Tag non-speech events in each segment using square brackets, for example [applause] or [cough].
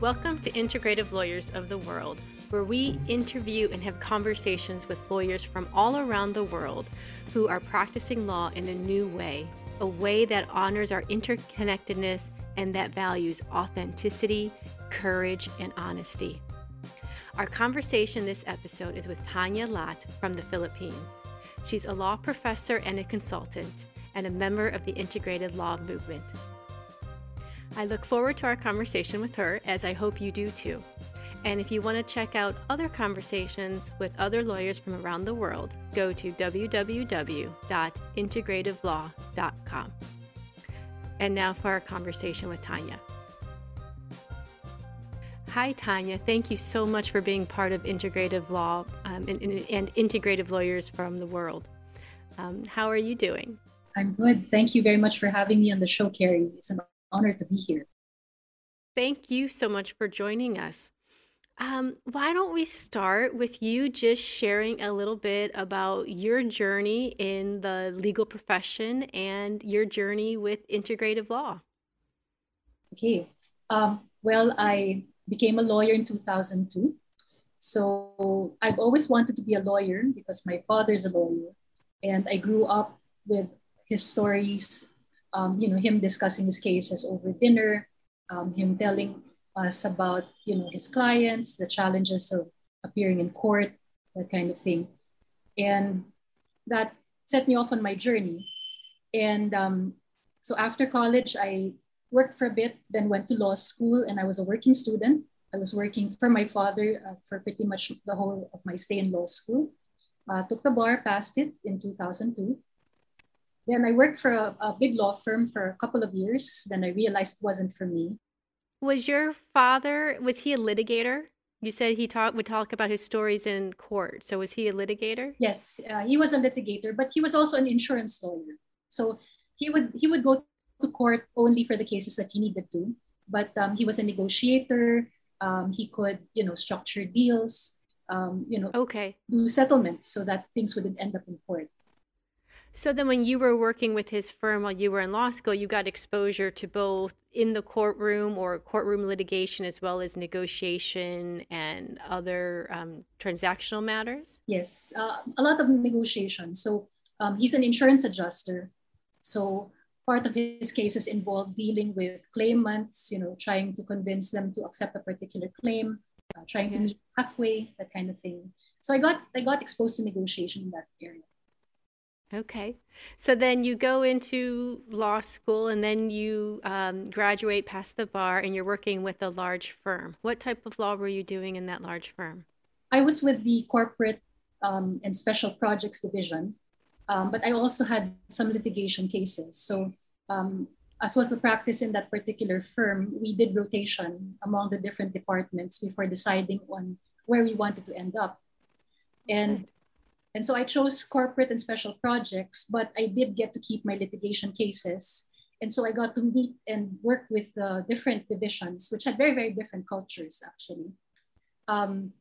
Welcome to Integrative Lawyers of the World, where we interview and have conversations with lawyers from all around the world who are practicing law in a new way, a way that honors our interconnectedness and that values authenticity, courage, and honesty. Our conversation this episode is with Tanya Lat from the Philippines. She's a law professor and a consultant, and a member of the integrated law movement. I look forward to our conversation with her, as I hope you do too. And if you want to check out other conversations with other lawyers from around the world, go to www.integrativelaw.com. And now for our conversation with Tanya. Hi, Tanya. Thank you so much for being part of Integrative Law um, and, and, Integrative Lawyers from the World. Um, how are you doing? I'm good. Thank you very much for having me on the show, Carrie. It's an honor to be here. Thank you so much for joining us. Um, why don't we start with you just sharing a little bit about your journey in the legal profession and your journey with integrative law? Okay. Um, well, I became a lawyer in 2002. So I've always wanted to be a lawyer because my father's a lawyer. And I grew up with his stories um, you know, him discussing his cases over dinner, um, him telling us about, you know, his clients, the challenges of appearing in court, that kind of thing. And that set me off on my journey. And um, so after college, I worked for a bit, then went to law school, and I was a working student. I was working for my father uh, for pretty much the whole of my stay in law school. Uh, took the bar, passed it in 2002. Then I worked for a, a big law firm for a couple of years. Then I realized it wasn't for me. Was your father was he a litigator? You said he talk would talk about his stories in court. So was he a litigator? Yes, uh, he was a litigator, but he was also an insurance lawyer. So he would he would go to court only for the cases that he needed to. But um, he was a negotiator. Um, he could you know structure deals. Um, you know, okay, do settlements so that things wouldn't end up in court. So then, when you were working with his firm while you were in law school, you got exposure to both in the courtroom or courtroom litigation as well as negotiation and other um, transactional matters? Yes, uh, a lot of negotiation. So um, he's an insurance adjuster. So part of his cases involved dealing with claimants, you know, trying to convince them to accept a particular claim, uh, trying to meet halfway, that kind of thing. So I got I got exposed to negotiation in that area. Okay. So then you go into law school and then you um, graduate past the bar and you're working with a large firm. What type of law were you doing in that large firm? I was with the corporate um, and special projects division, um, but I also had some litigation cases. So, um, as was the practice in that particular firm, we did rotation among the different departments before deciding on where we wanted to end up. And and so I chose corporate and special projects, but I did get to keep my litigation cases. And so I got to meet and work with uh, different divisions, which had very, very different cultures, actually. Um,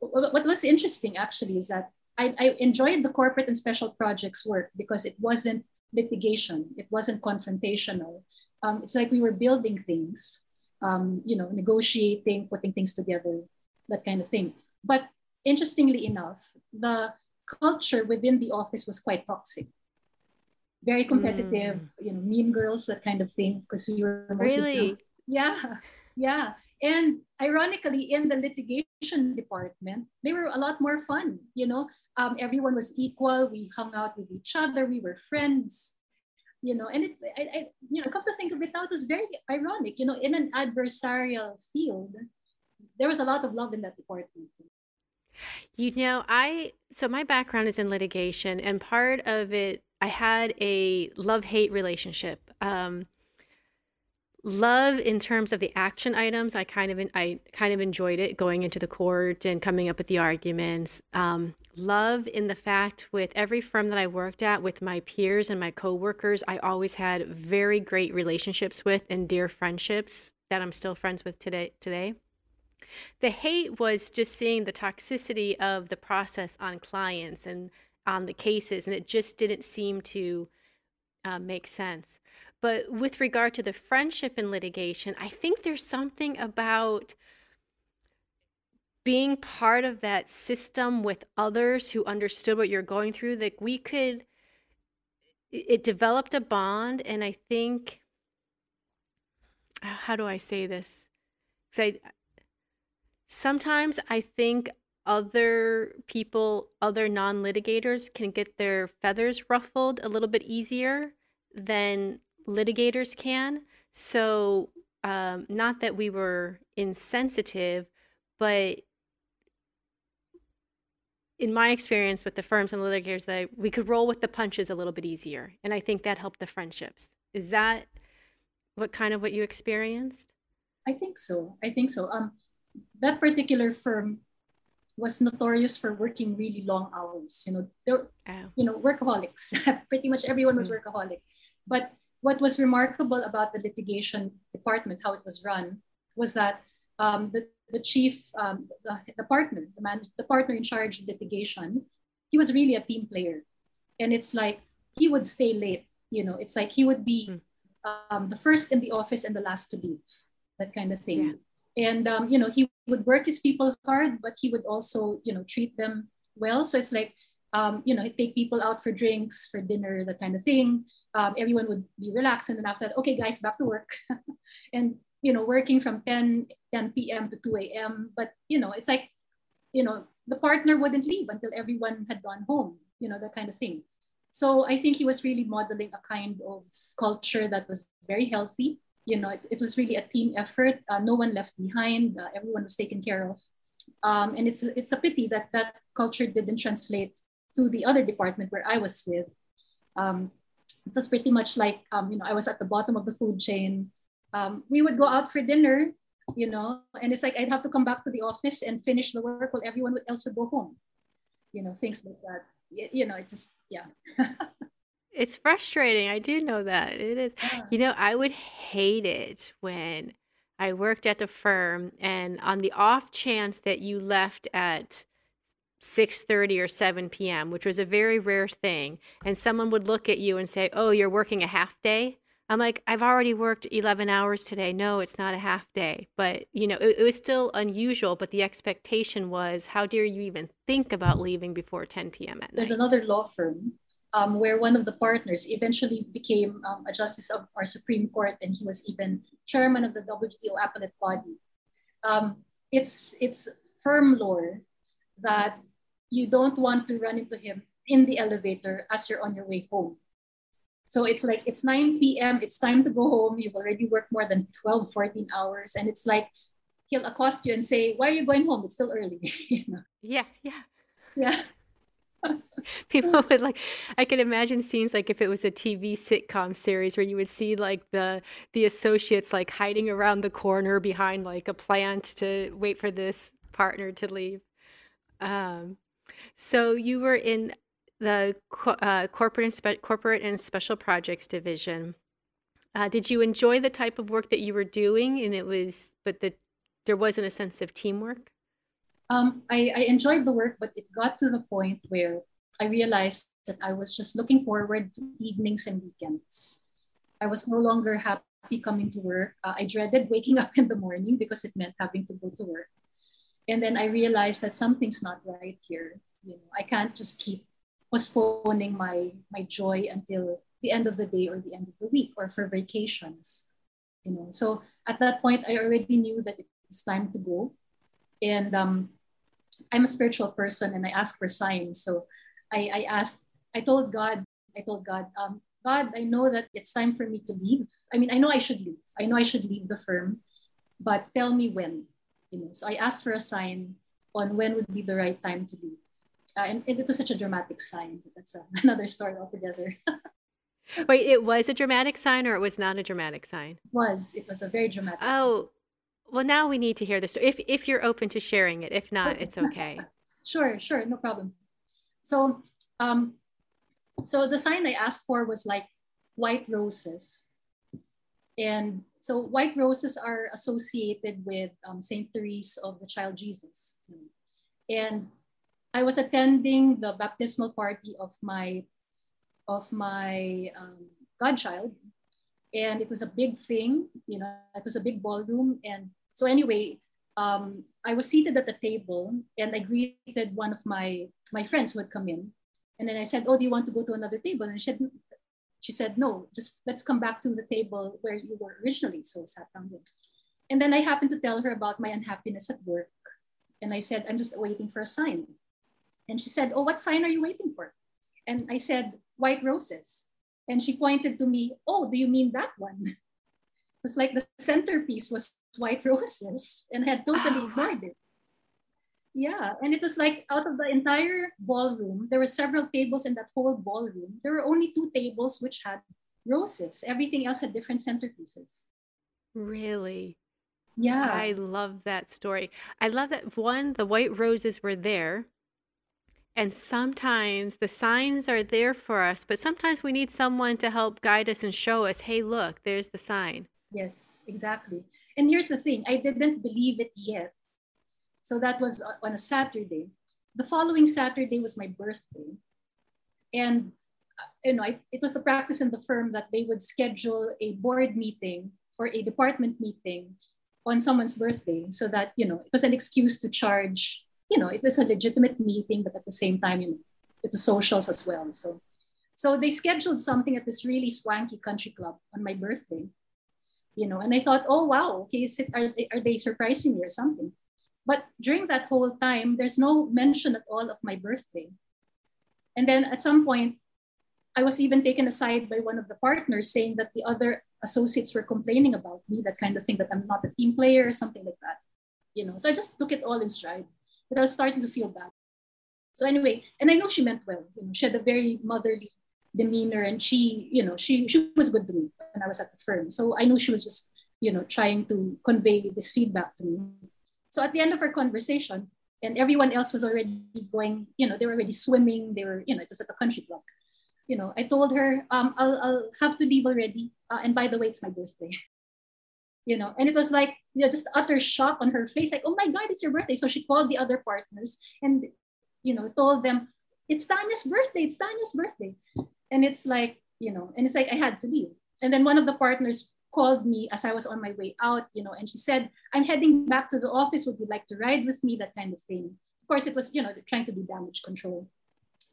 what was interesting, actually, is that I, I enjoyed the corporate and special projects work because it wasn't litigation, it wasn't confrontational. Um, it's like we were building things, um, you know, negotiating, putting things together, that kind of thing. But interestingly enough, the culture within the office was quite toxic. Very competitive, mm. you know, mean girls, that kind of thing, because we were mostly really? girls. Yeah, [laughs] yeah. And ironically, in the litigation department, they were a lot more fun. You know, um, everyone was equal. We hung out with each other. We were friends. You know, and it, I, I, you know, come to think of it now, it was very ironic. You know, in an adversarial field, there was a lot of love in that department. You know, I so my background is in litigation, and part of it, I had a love hate relationship. Um, love in terms of the action items, I kind of I kind of enjoyed it going into the court and coming up with the arguments. Um, love in the fact with every firm that I worked at, with my peers and my coworkers, I always had very great relationships with and dear friendships that I'm still friends with today. Today. The hate was just seeing the toxicity of the process on clients and on the cases, and it just didn't seem to uh, makes sense. But with regard to the friendship in litigation, I think there's something about being part of that system with others who understood what you're going through that we could it developed a bond and i think how do i say this I, sometimes i think other people other non-litigators can get their feathers ruffled a little bit easier than litigators can. So um, not that we were insensitive but in my experience with the firms and litigators that we could roll with the punches a little bit easier and i think that helped the friendships. Is that what kind of what you experienced? I think so. I think so. Um that particular firm was notorious for working really long hours you know there oh. you know workaholics [laughs] pretty much everyone was mm-hmm. workaholic but what was remarkable about the litigation department how it was run was that um, the the chief, um, the, the partner, the man, the partner in charge of litigation, he was really a team player, and it's like he would stay late. You know, it's like he would be um, the first in the office and the last to leave, that kind of thing. Yeah. And um, you know, he would work his people hard, but he would also, you know, treat them well. So it's like, um, you know, he'd take people out for drinks, for dinner, that kind of thing. Um, everyone would be relaxed, and then after that, okay, guys, back to work. [laughs] and you know, working from 10, 10 p.m. to 2 a.m. But, you know, it's like, you know, the partner wouldn't leave until everyone had gone home, you know, that kind of thing. So I think he was really modeling a kind of culture that was very healthy. You know, it, it was really a team effort. Uh, no one left behind. Uh, everyone was taken care of. Um, and it's it's a pity that that culture didn't translate to the other department where I was with. Um, it was pretty much like um, you know I was at the bottom of the food chain um, we would go out for dinner, you know, and it's like I'd have to come back to the office and finish the work while everyone else would go home, you know, things like that. You know, it just, yeah. [laughs] it's frustrating. I do know that. It is. Yeah. You know, I would hate it when I worked at the firm and on the off chance that you left at 6:30 or 7 p.m., which was a very rare thing, and someone would look at you and say, "Oh, you're working a half day." I'm like, I've already worked 11 hours today. No, it's not a half day. But, you know, it, it, was still unusual. But the expectation was, how dare you even think about leaving before 10 p.m. at There's another law firm um, where one of the partners eventually became um, a justice of our Supreme Court, and he was even chairman of the WTO appellate body. Um, it's, it's firm lore that you don't want to run into him in the elevator as you're on your way home so it's like it's 9 p.m. It's time to go home. You've already worked more than 12, 14 hours. And it's like he'll accost you and say, Why are you going home? It's still early. [laughs] you know? Yeah, yeah. Yeah. [laughs] People would like I can imagine scenes like if it was a TV sitcom series where you would see like the the associates like hiding around the corner behind like a plant to wait for this partner to leave. Um so you were in the uh, corporate and spe- corporate and special projects division. Uh, did you enjoy the type of work that you were doing? And it was, but that there wasn't a sense of teamwork. Um, I, I enjoyed the work, but it got to the point where I realized that I was just looking forward to evenings and weekends. I was no longer happy coming to work. Uh, I dreaded waking [laughs] up in the morning because it meant having to go to work. And then I realized that something's not right here. You know, I can't just keep postponing my my joy until the end of the day or the end of the week or for vacations you know so at that point i already knew that it was time to go and um, i'm a spiritual person and i ask for signs so i i asked i told god i told god um, god i know that it's time for me to leave i mean i know i should leave i know i should leave the firm but tell me when you know so i asked for a sign on when would be the right time to leave uh, and, it was such a dramatic sign, but that's a, [laughs] another story altogether. [laughs] Wait, it was a dramatic sign or it was not a dramatic sign? It was. It was a very dramatic Oh, sign. Well, now we need to hear this. If, if you're open to sharing it. If not, it's okay. [laughs] sure, sure. No problem. So, um, so the sign I asked for was like white roses. And so white roses are associated with um, Saint Therese of the Child Jesus. And I was attending the baptismal party of my of my um, godchild. And it was a big thing, you know, it was a big ballroom. And so anyway, um, I was seated at the table and I greeted one of my, my friends who had come in. And then I said, oh, do you want to go to another table? And she said, she said, no, just let's come back to the table where you were originally. So I sat down there. And then I happened to tell her about my unhappiness at work. And I said, I'm just waiting for a sign. And she said, oh, what sign are you waiting for? And I said, white roses. And she pointed to me, oh, do you mean that one? [laughs] It's like the centerpiece was white roses and had totally [sighs] ignored it. Yeah, and it was like out of the entire ballroom, there were several tables in that whole ballroom. There were only two tables which had roses. Everything else had different centerpieces. Really? Yeah. I love that story. I love that one, the white roses were there. And sometimes the signs are there for us, but sometimes we need someone to help guide us and show us, hey, look, there's the sign. Yes, exactly. And here's the thing I didn't believe it yet. So that was on a Saturday. The following Saturday was my birthday. And uh, you know, I, it was the practice in the firm that they would schedule a board meeting or a department meeting on someone's birthday so that, you know, it was an excuse to charge, you know, it was a legitimate meeting, but at the same time, you know, it was socials as well. So, so they scheduled something at this really swanky country club on my birthday you know and i thought oh wow okay is it, are, they, are they surprising me or something? But during that whole time there's no mention at all of my birthday. And then at some point i was even taken aside by one of the partners saying that the other associates were complaining about me that kind of thing that i'm not a team player or something like that you know. So i just took it all in stride but i was starting to feel bad. So anyway and i know she meant well you know she had a very motherly demeanor and she you know she she was good to me when i was at the firm. So i knew she was just you know trying to convey this feedback to me. So at the end of our conversation and everyone else was already going you know they were already swimming they were you know it was at the country club you know i told her um, I'll, I'll have to leave already. Uh, and by the way it's my birthday. [laughs] You know and it was like you know just utter shock on her face like oh my god it's your birthday. So she called the other partners and you know told them it's Tanya's birthday it's Tanya's birthday and it's like you know and it's like i had to leave. And then one of the partners called me as i was on my way out you know and she said i'm heading back to the office. Would you like to ride with me? That kind of thing. Of course it was you know trying to do damage control.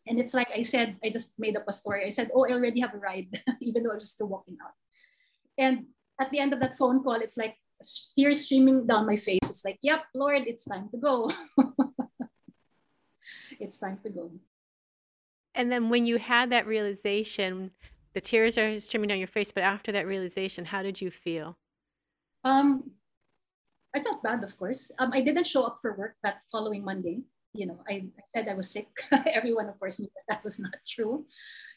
And it's like i said i just made up a story. I said oh i already have a ride [laughs] even though i was still walking out. And at the end of that phone call it's like tears streaming down my face. It's like yep lord it's time to go. [laughs] It's time to go and then when you had that realization, the tears are streaming down your face, but after that realization, how did you feel? Um, I felt bad, of course. Um, I didn't show up for work that following Monday. You know, I, I said I was sick. [laughs] Everyone, of course, knew that that was not true.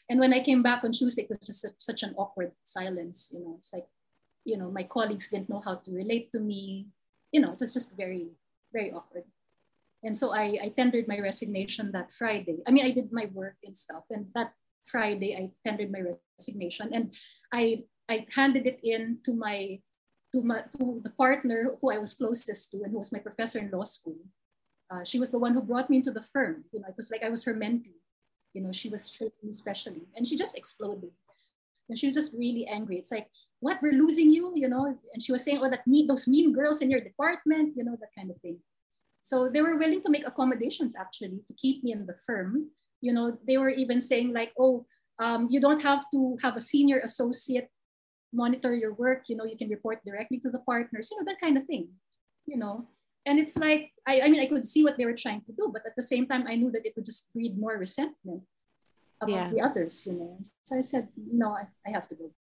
And when I came back on Tuesday, it was just such an awkward silence. You know, it's like, you know, my colleagues didn't know how to relate to me. You know, it was just very, very awkward. And so I, I tendered my resignation that Friday. I mean, I did my work and stuff. And that Friday, I tendered my resignation. And I, I handed it in to my, to my to the partner who I was closest to and who was my professor in law school. Uh, she was the one who brought me into the firm. You know, it was like I was her mentee. You know, she was training me specially. And she just exploded. And she was just really angry. It's like, what, we're losing you, you know? And she was saying, oh, that mean, those mean girls in your department, you know, that kind of thing. So they were willing to make accommodations actually to keep me in the firm. You know, they were even saying like, oh, um, you don't have to have a senior associate monitor your work. You know, you can report directly to the partners. You know, that kind of thing. You know, and it's like I, I mean, I could see what they were trying to do, but at the same time, I knew that it would just breed more resentment about yeah. the others. You know, so I said, no, I, I have to go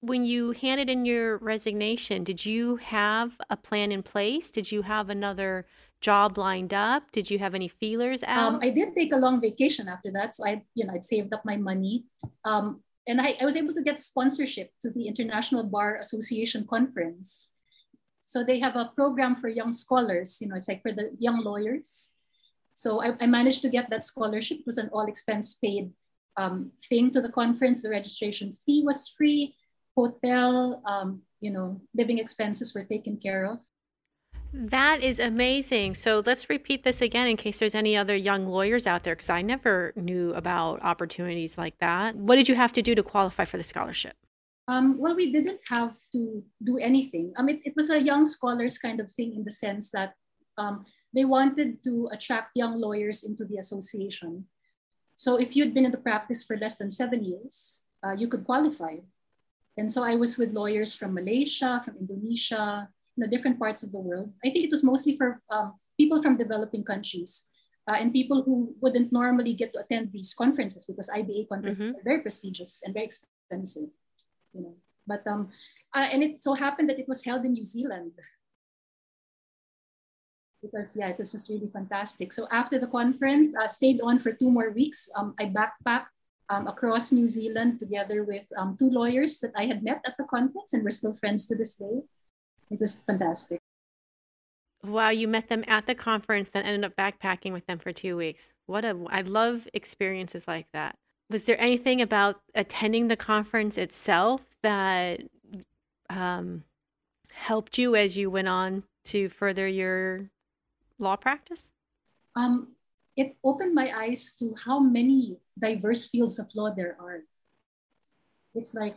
when you handed in your resignation, did you have a plan in place? Did you have another job lined up? Did you have any feelers um, out? Um, I did take a long vacation after that, so I, you know, I'd saved up my money, um, and I, I was able to get sponsorship to the International Bar Association conference. So they have a program for young scholars. You know, it's like for the young lawyers. So I, I managed to get that scholarship. It was an all expense paid um, thing to the conference. The registration fee was free. Hotel, um, you know, living expenses were taken care of. That is amazing. So let's repeat this again in case there's any other young lawyers out there, because I never knew about opportunities like that. What did you have to do to qualify for the scholarship? Um, well, we didn't have to do anything. I mean, it was a young scholars kind of thing in the sense that um, they wanted to attract young lawyers into the association. So if you'd been in the practice for less than seven years, uh, you could qualify. And so I was with lawyers from Malaysia, from Indonesia, you know, different parts of the world. I think it was mostly for um, people from developing countries uh, and people who wouldn't normally get to attend these conferences because IBA conferences mm-hmm. are very prestigious and very expensive. You know, but um, uh, and it so happened that it was held in New Zealand because yeah, it was just really fantastic. So after the conference, I uh, stayed on for two more weeks. Um, I backpacked um, across New Zealand together with um, two lawyers that I had met at the conference and we're still friends to this day. It was fantastic. Wow, you met them at the conference, then ended up backpacking with them for two weeks. What a I love experiences like that. Was there anything about attending the conference itself that um, helped you as you went on to further your law practice? Um, it opened my eyes to how many diverse fields of law there are. It's like,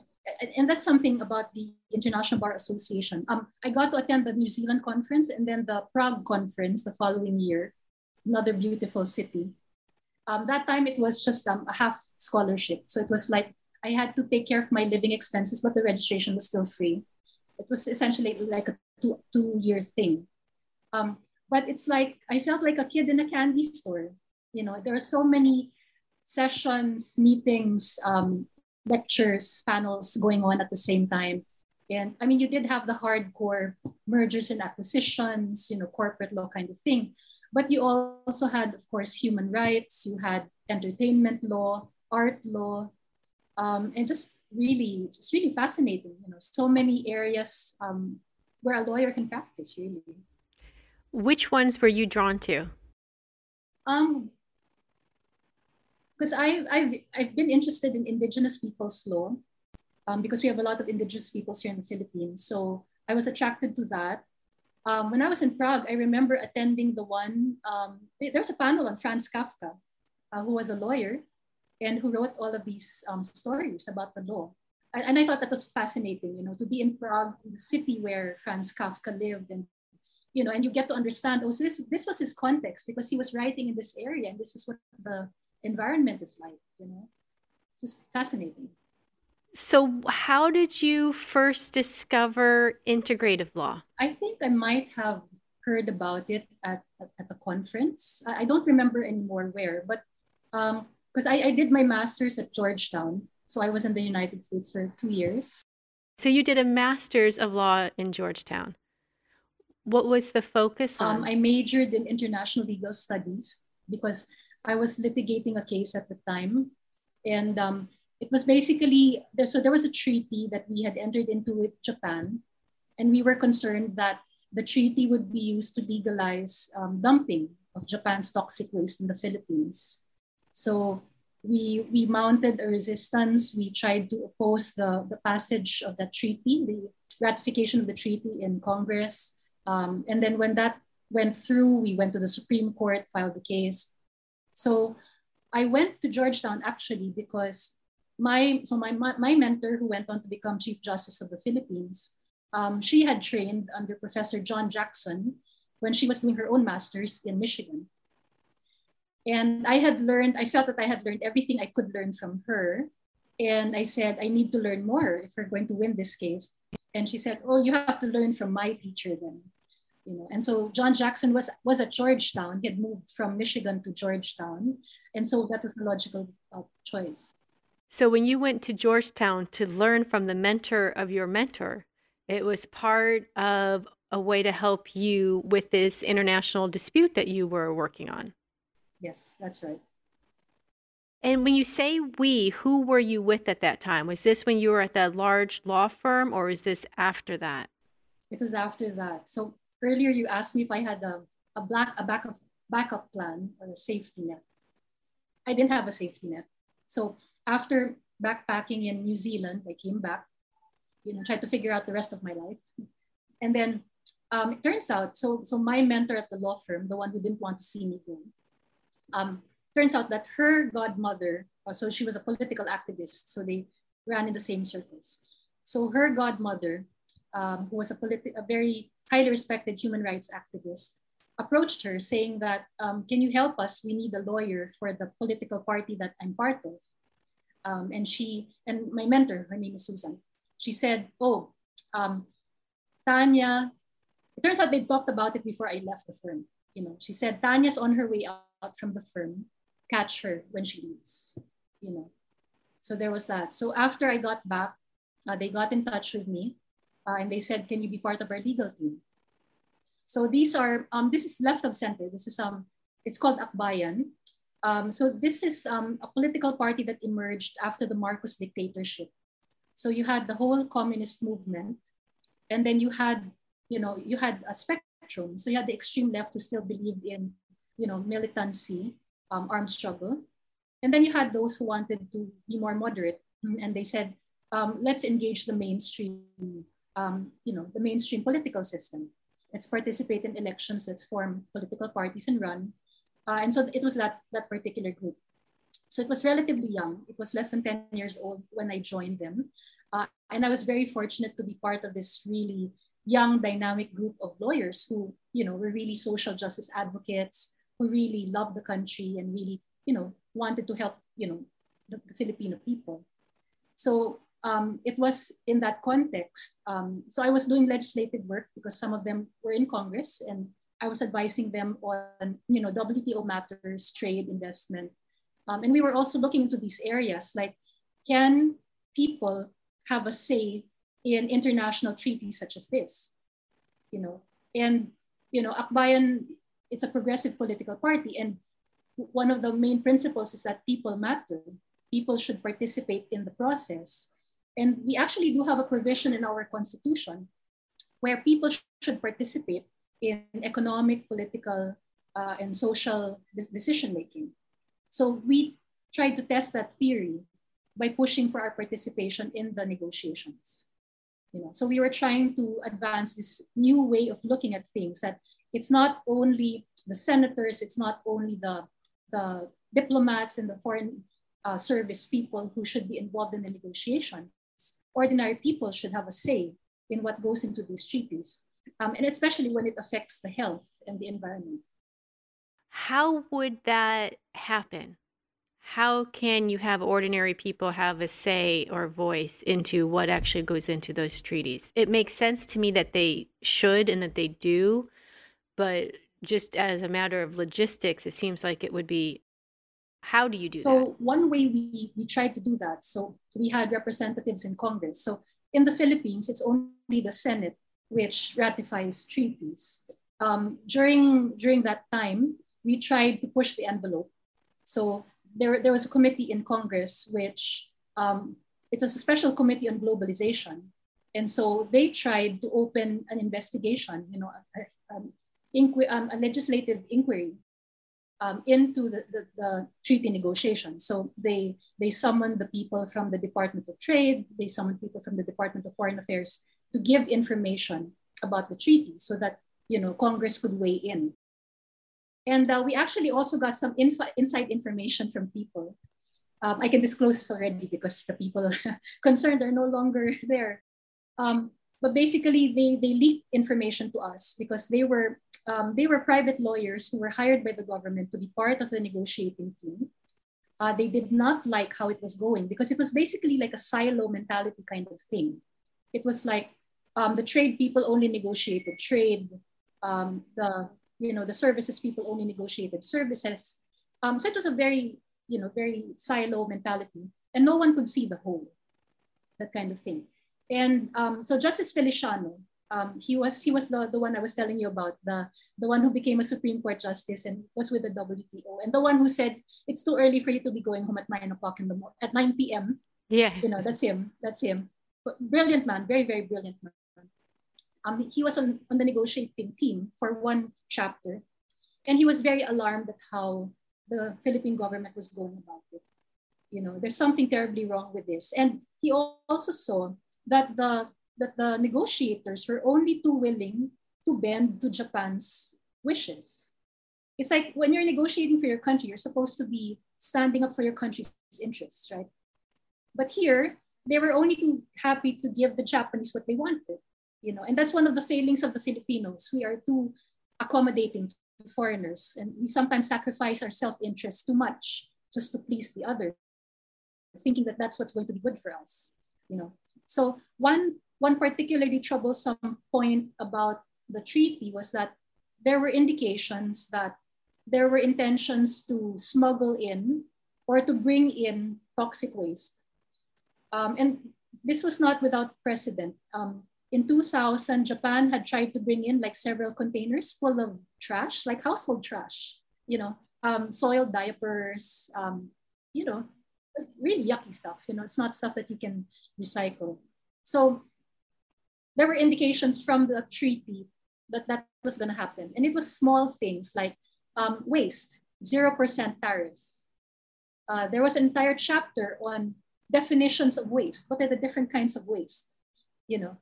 and that's something about the International Bar Association. Um, I got to attend the New Zealand conference and then the Prague conference the following year, another beautiful city. Um, that time it was just um, a half scholarship. So it was like I had to take care of my living expenses, but the registration was still free. It was essentially like a two, two year thing. Um, but it's like I felt like a kid in a candy store. You know, there are so many sessions, meetings, um, lectures, panels going on at the same time. And I mean, you did have the hardcore mergers and acquisitions, you know, corporate law kind of thing. But you also had, of course, human rights, you had entertainment law, art law, um, and just really, just really fascinating. You know, so many areas um, where a lawyer can practice, really. Which ones were you drawn to? Um, because I've, I've I've been interested in indigenous people's law, um, because we have a lot of indigenous peoples here in the Philippines. So I was attracted to that. Um, when I was in Prague, I remember attending the one. Um, there was a panel on Franz Kafka, uh, who was a lawyer, and who wrote all of these um, stories about the law. And, and I thought that was fascinating, you know, to be in Prague, the city where Franz Kafka lived and you know, and you get to understand, oh, so this, this was his context because he was writing in this area and this is what the environment is like, you know, it's just fascinating. So, how did you first discover integrative law? I think I might have heard about it at, at, at a conference. I, I, don't remember anymore where, but because um, I, I did my master's at Georgetown. So, I was in the United States for two years. So, you did a master's of law in Georgetown. What was the focus on? Um, I majored in international legal studies because I was litigating a case at the time. And um, it was basically, there, so there was a treaty that we had entered into with Japan. And we were concerned that the treaty would be used to legalize um, dumping of Japan's toxic waste in the Philippines. So we, we mounted a resistance. We tried to oppose the, the passage of that treaty, the ratification of the treaty in Congress. Um, and then when that went through, we went to the Supreme Court, filed the case. So I went to Georgetown actually because my so my my mentor who went on to become Chief Justice of the Philippines, um, she had trained under Professor John Jackson when she was doing her own master's in Michigan. And I had learned, I felt that I had learned everything I could learn from her. And I said, I need to learn more if we're going to win this case. And she said, Oh, you have to learn from my teacher then you know and so john jackson was was at georgetown he had moved from michigan to georgetown and so that was the logical uh, choice. So when you went to georgetown to learn from the mentor of your mentor it was part of a way to help you with this international dispute that you were working on. Yes that's right. And when you say we who were you with at that time? Was this when you were at that large law firm or is this after that? It was after that. So earlier you asked me if I had a, a black a backup backup plan or a safety net. I didn't have a safety net. So after backpacking in New Zealand, I came back, you know, tried to figure out the rest of my life. And then um, it turns out, so, so my mentor at the law firm, the one who didn't want to see me go, um, turns out that her godmother, uh, so she was a political activist, so they ran in the same circles. So her godmother, um, who was a, politi- a very highly respected human rights activist, approached her saying that, um, can you help us? We need a lawyer for the political party that I'm part of. Um, and she, and my mentor, her name is Susan, she said, oh, um, Tanya, it turns out they talked about it before I left the firm. You know, she said, Tanya's on her way out from the firm. Catch her when she leaves, you know. So there was that. So after I got back, uh, they got in touch with me uh, and they said, can you be part of our legal team? So these are, um, this is left of center. This is, um, it's called Akbayan. Um, so this is um, a political party that emerged after the Marcos dictatorship. So you had the whole communist movement, and then you had, you know, you had a spectrum. So you had the extreme left who still believed in, you know, militancy, um, armed struggle, and then you had those who wanted to be more moderate, and they said, um, let's engage the mainstream, um, you know, the mainstream political system. Let's participate in elections. Let's form political parties and run. Uh, and so it was that that particular group. So it was relatively young. It was less than 10 years old when I joined them. Uh, and I was very fortunate to be part of this really young, dynamic group of lawyers who, you know, were really social justice advocates, who really loved the country and really, you know, wanted to help, you know, the, the Filipino people. So um, it was in that context. Um, so I was doing legislative work because some of them were in Congress and I was advising them on, you know, WTO matters, trade, investment. Um, and we were also looking into these areas like, can people have a say in international treaties such as this? You know, and, you know, Akbayan, it's a progressive political party. And one of the main principles is that people matter. People should participate in the process. And we actually do have a provision in our constitution where people should participate in economic, political, uh, and social decision making. So we tried to test that theory by pushing for our participation in the negotiations. You know, so we were trying to advance this new way of looking at things that it's not only the senators, it's not only the, the diplomats and the foreign uh, service people who should be involved in the negotiations. Ordinary people should have a say in what goes into these treaties um, and especially when it affects the health and the environment. How would that happen? How can you have ordinary people have a say or voice into what actually goes into those treaties? It makes sense to me that they should and that they do, but just as a matter of logistics, it seems like it would be how do you do so that? So one way we we tried to do that. So we had representatives in Congress. So in the Philippines, it's only the Senate which ratifies treaties. Um, during, during that time, we tried to push the envelope. So there, there was a committee in Congress which um, it was a special committee on globalization. And so they tried to open an investigation, you know, a, a, um, a legislative inquiry um, into the, the, the, treaty negotiations. So they, they summoned the people from the Department of Trade, they summoned people from the Department of Foreign Affairs to give information about the treaty so that you know Congress could weigh in. And uh, we actually also got some info, inside information from people. Um, I can disclose this already because the people [laughs] concerned are no longer there. Um, but basically, they, they leaked information to us because they were um, they were private lawyers who were hired by the government to be part of the negotiating team. Uh, they did not like how it was going because it was basically like a silo mentality kind of thing. It was like um, the trade people only negotiated trade. Um, the you know the services people only negotiated services. Um, so it was a very you know very silo mentality, and no one could see the whole. That kind of thing. And um, so Justice Feliciano, um, he was he was the, the one I was telling you about, the the one who became a Supreme Court justice and was with the WTO, and the one who said it's too early for you to be going home at nine o'clock in the morning at nine p.m. Yeah, you know that's him. That's him. But brilliant man, very very brilliant man. Um, he was on, on the negotiating team for one chapter, and he was very alarmed at how the Philippine government was going about it. You know, there's something terribly wrong with this. And he also saw that the that the negotiators were only too willing to bend to Japan's wishes. It's like when you're negotiating for your country, you're supposed to be standing up for your country's interests, right? But here, they were only too happy to give the Japanese what they wanted, you know, and that's one of the failings of the Filipinos. We are too accommodating to foreigners, and we sometimes sacrifice our self-interest too much just to please the other, thinking that that's what's going to be good for us, you know. So one one particularly troublesome point about the treaty was that there were indications that there were intentions to smuggle in or to bring in toxic waste. Um, and this was not without precedent. Um, in 2000, Japan had tried to bring in like several containers full of trash, like household trash, you know, um, soiled diapers, um, you know, really yucky stuff. You know, it's not stuff that you can recycle. So there were indications from the treaty that that was going to happen. And it was small things like um, waste, 0% tariff. Uh, there was an entire chapter on definitions of waste. What are the different kinds of waste? You know,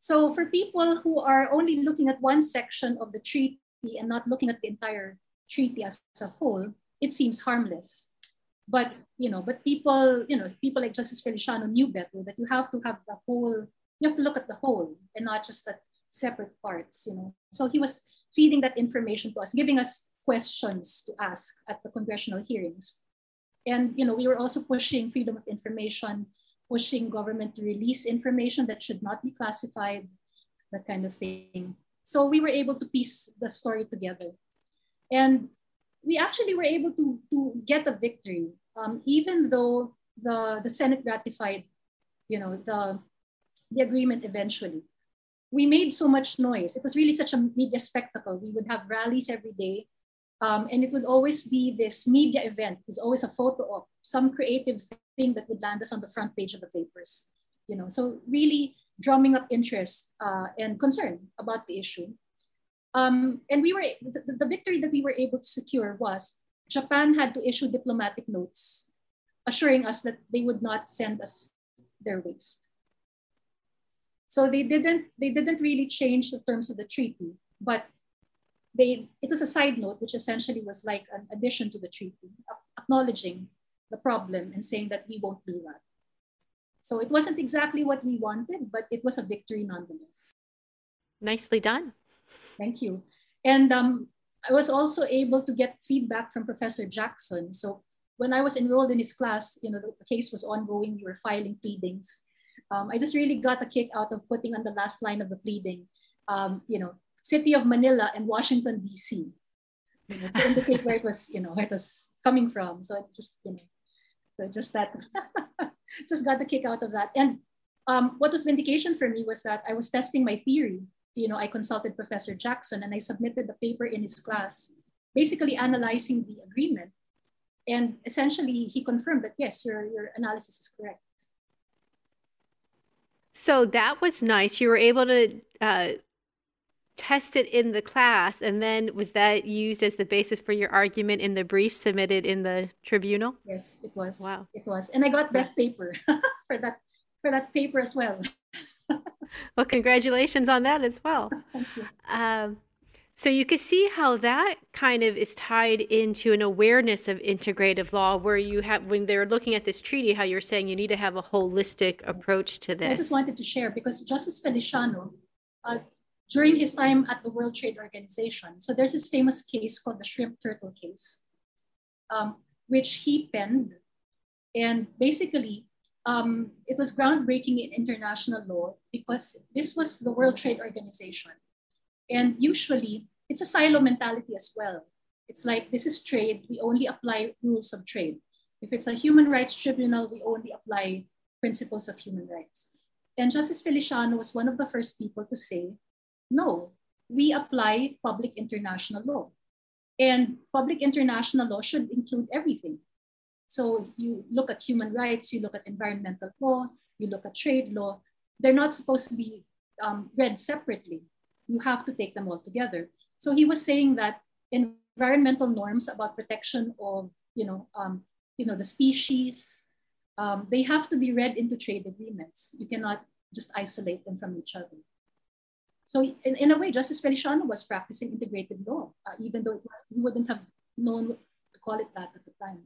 so for people who are only looking at one section of the treaty and not looking at the entire treaty as, as a whole, it seems harmless. But you know, but people, you know, people like Justice Feliciano knew better that you have to have the whole, you have to look at the whole and not just at separate parts, you know. So he was feeding that information to us, giving us questions to ask at the congressional hearings. And you know, we were also pushing freedom of information, pushing government to release information that should not be classified, that kind of thing. So we were able to piece the story together. And we actually were able to, to get a victory, um, even though the, the Senate ratified, you know, the, the agreement eventually. We made so much noise. It was really such a media spectacle. We would have rallies every day. Um, and it would always be this media event. There's always a photo of some creative thing that would land us on the front page of the papers. You know, so really drumming up interest uh, and concern about the issue. Um, and we were the, the victory that we were able to secure was Japan had to issue diplomatic notes assuring us that they would not send us their waste. So they didn't they didn't really change the terms of the treaty, but they it was a side note which essentially was like an addition to the treaty acknowledging the problem and saying that we won't do that. So it wasn't exactly what we wanted but it was a victory nonetheless. Nicely done. Thank you. And um, i was also able to get feedback from professor jackson. So when i was enrolled in his class you know the case was ongoing. We were filing pleadings um, i just really got a kick out of putting on the last line of the pleading um, you know city of Manila and Washington D.C. You know, to indicate where it was, you know, where it was coming from. So it's just, you know, so just that, [laughs] just got the kick out of that. And um, what was vindication for me was that I was testing my theory. You know, I consulted Professor Jackson and I submitted the paper in his class, basically analyzing the agreement. And essentially, he confirmed that yes, your, your analysis is correct. So that was nice. You were able to uh, it in the class and then was that used as the basis for your argument in the brief submitted in the tribunal? Yes it was. Wow. It was. And i got best paper [laughs] for that for that paper as well. [laughs] Well congratulations on that as well. [laughs] Thank you. Um, so you can see how that kind of is tied into an awareness of integrative law where you have when they're looking at this treaty how you're saying you need to have a holistic approach to this i just wanted to share because justice feliciano uh, during his time at the World Trade Organization. So there's this famous case called the shrimp turtle case, um, which he penned. And basically, um, it was groundbreaking in international law because this was the World Trade Organization. And usually, it's a silo mentality as well. It's like, this is trade, we only apply rules of trade. If it's a human rights tribunal, we only apply principles of human rights. And Justice Feliciano was one of the first people to say no, we apply public international law. And public international law should include everything. So you look at human rights, you look at environmental law, you look at trade law. They're not supposed to be um, read separately. You have to take them all together. So he was saying that environmental norms about protection of, you know, um, you know, the species, um, they have to be read into trade agreements. You cannot just isolate them from each other. So in, in a way, Justice Feliciano was practicing integrated law, uh, even though was, he wouldn't have known to call it that at the time.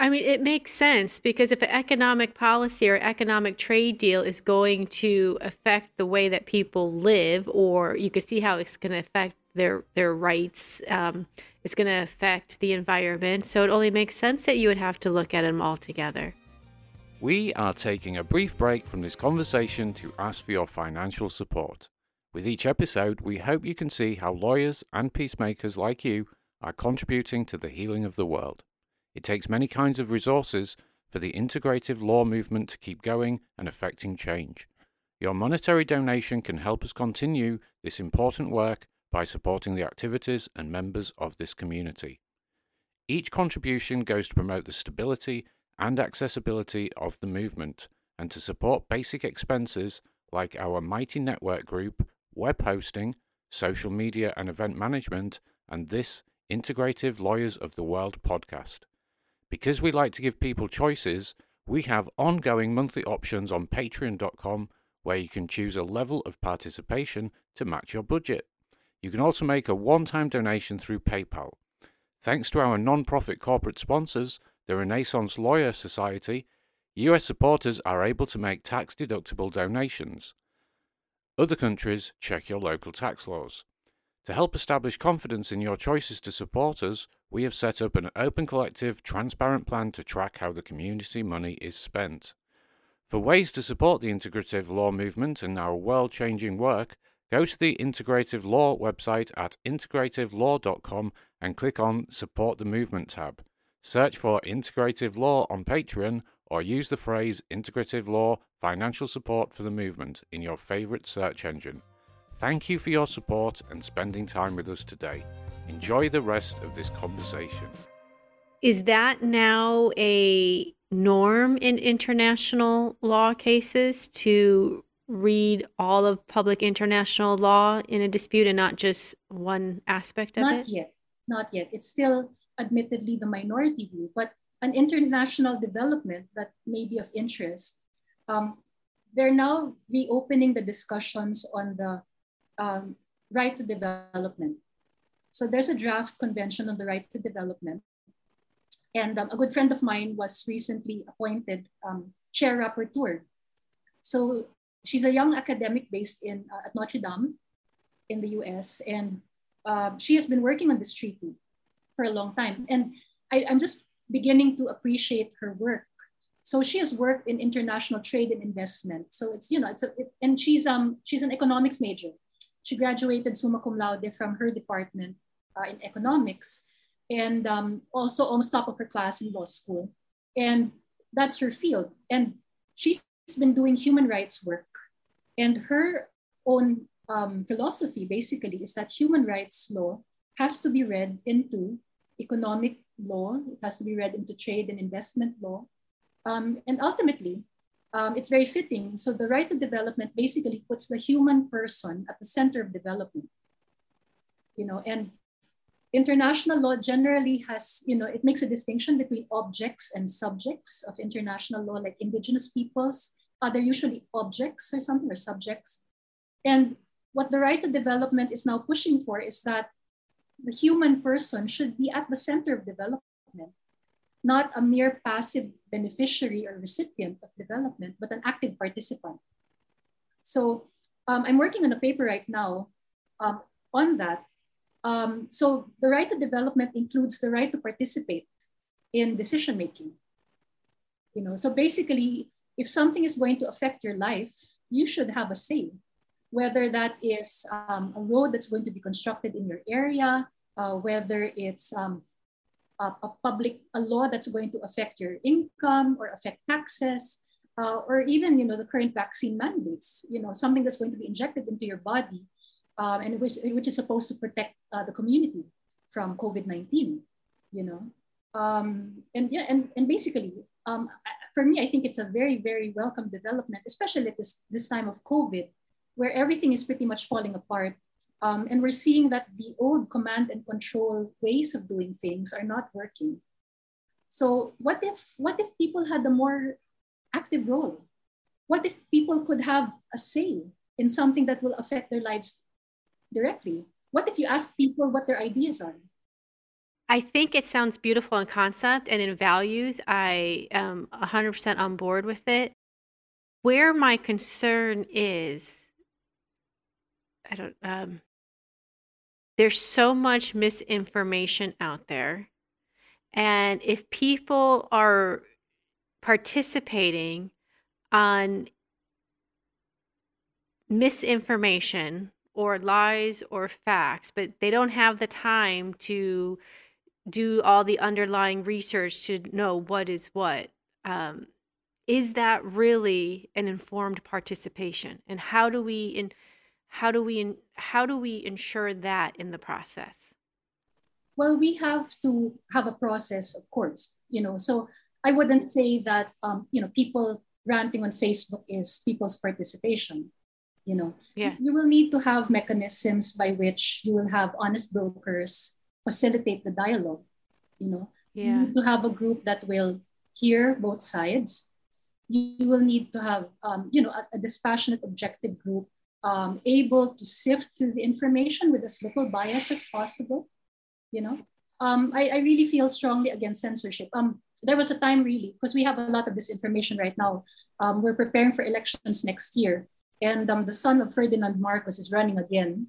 I mean, it makes sense because if an economic policy or economic trade deal is going to affect the way that people live, or you can see how it's going to affect their their rights, um, it's going to affect the environment. So it only makes sense that you would have to look at them all together. We are taking a brief break from this conversation to ask for your financial support. With each episode, we hope you can see how lawyers and peacemakers like you are contributing to the healing of the world. It takes many kinds of resources for the integrative law movement to keep going and affecting change. Your monetary donation can help us continue this important work by supporting the activities and members of this community. Each contribution goes to promote the stability and accessibility of the movement and to support basic expenses like our Mighty Network Group, web hosting, social media and event management, and this Integrative Lawyers of the World podcast. Because we like to give people choices, we have ongoing monthly options on patreon.com where you can choose a level of participation to match your budget. You can also make a one time donation through PayPal. Thanks to our non profit corporate sponsors, the Renaissance Lawyer Society, US supporters are able to make tax deductible donations. Other countries check your local tax laws. To help establish confidence in your choices to support us, we have set up an open collective, transparent plan to track how the community money is spent. For ways to support the integrative law movement and our world changing work, go to the Integrative Law website at integrativelaw.com and click on Support the Movement tab. Search for Integrative Law on Patreon or use the phrase Integrative Law Financial Support for the Movement in your favorite search engine. Thank you for your support and spending time with us today. Enjoy the rest of this conversation. Is that now a norm in international law cases to read all of public international law in a dispute and not just one aspect of not it? Not yet. Not yet. It's still admittedly the minority view, but an international development that may be of interest. Um, they're now reopening the discussions on the um, right to development. So there's a draft convention on the right to development. And um, a good friend of mine was recently appointed um, chair rapporteur. So she's a young academic based in uh, at Notre Dame in the US. And uh, she has been working on this treaty for a long time. And I, I'm just beginning to appreciate her work. So she has worked in international trade and investment. So it's, you know, it's a, it, and she's, um, she's an economics major. She graduated summa cum laude from her department uh, in economics and um, also almost top of her class in law school. And that's her field. And she's been doing human rights work. And her own um, philosophy basically is that human rights law has to be read into economic law, it has to be read into trade and investment law. Um, and ultimately, um, it's very fitting. So the right to development basically puts the human person at the center of development. You know, and international law generally has, you know, it makes a distinction between objects and subjects of international law, like indigenous peoples. Uh, they're usually objects or something or subjects. And what the right to development is now pushing for is that the human person should be at the center of development not a mere passive beneficiary or recipient of development, but an active participant. So um, I'm working on a paper right now um, on that. Um, so the right to development includes the right to participate in decision making. You know, so basically, if something is going to affect your life, you should have a say, whether that is um, a road that's going to be constructed in your area, uh, whether it's um, a, a public a law that's going to affect your income or affect taxes, uh, or even you know the current vaccine mandates. You know something that's going to be injected into your body, um, and which, which is supposed to protect uh, the community from COVID nineteen. You know, um, and yeah, and and basically, um, for me, I think it's a very very welcome development, especially at this this time of COVID, where everything is pretty much falling apart um, and we're seeing that the old command and control ways of doing things are not working. So what if what if people had a more active role? What if people could have a say in something that will affect their lives directly? What if you ask people what their ideas are? I think it sounds beautiful in concept and in values. I am 100% on board with it. Where my concern is, I don't, um, there's so much misinformation out there. And if people are participating on misinformation or lies or facts, but they don't have the time to do all the underlying research to know what is what. Um, is that really an informed participation? And how do we in how do we how do we ensure that in the process? Well, we have to have a process, of course. You know, so I wouldn't say that um, you know people ranting on Facebook is people's participation. You know, yeah. you will need to have mechanisms by which you will have honest brokers facilitate the dialogue. You know, yeah. you need to have a group that will hear both sides. You, will need to have, um, you know, a, a, dispassionate, objective group um, able to sift through the information with as little bias as possible. You know, um, I, I really feel strongly against censorship. Um, there was a time really because we have a lot of this information right now. Um, we're preparing for elections next year, and um, the son of Ferdinand Marcos is running again,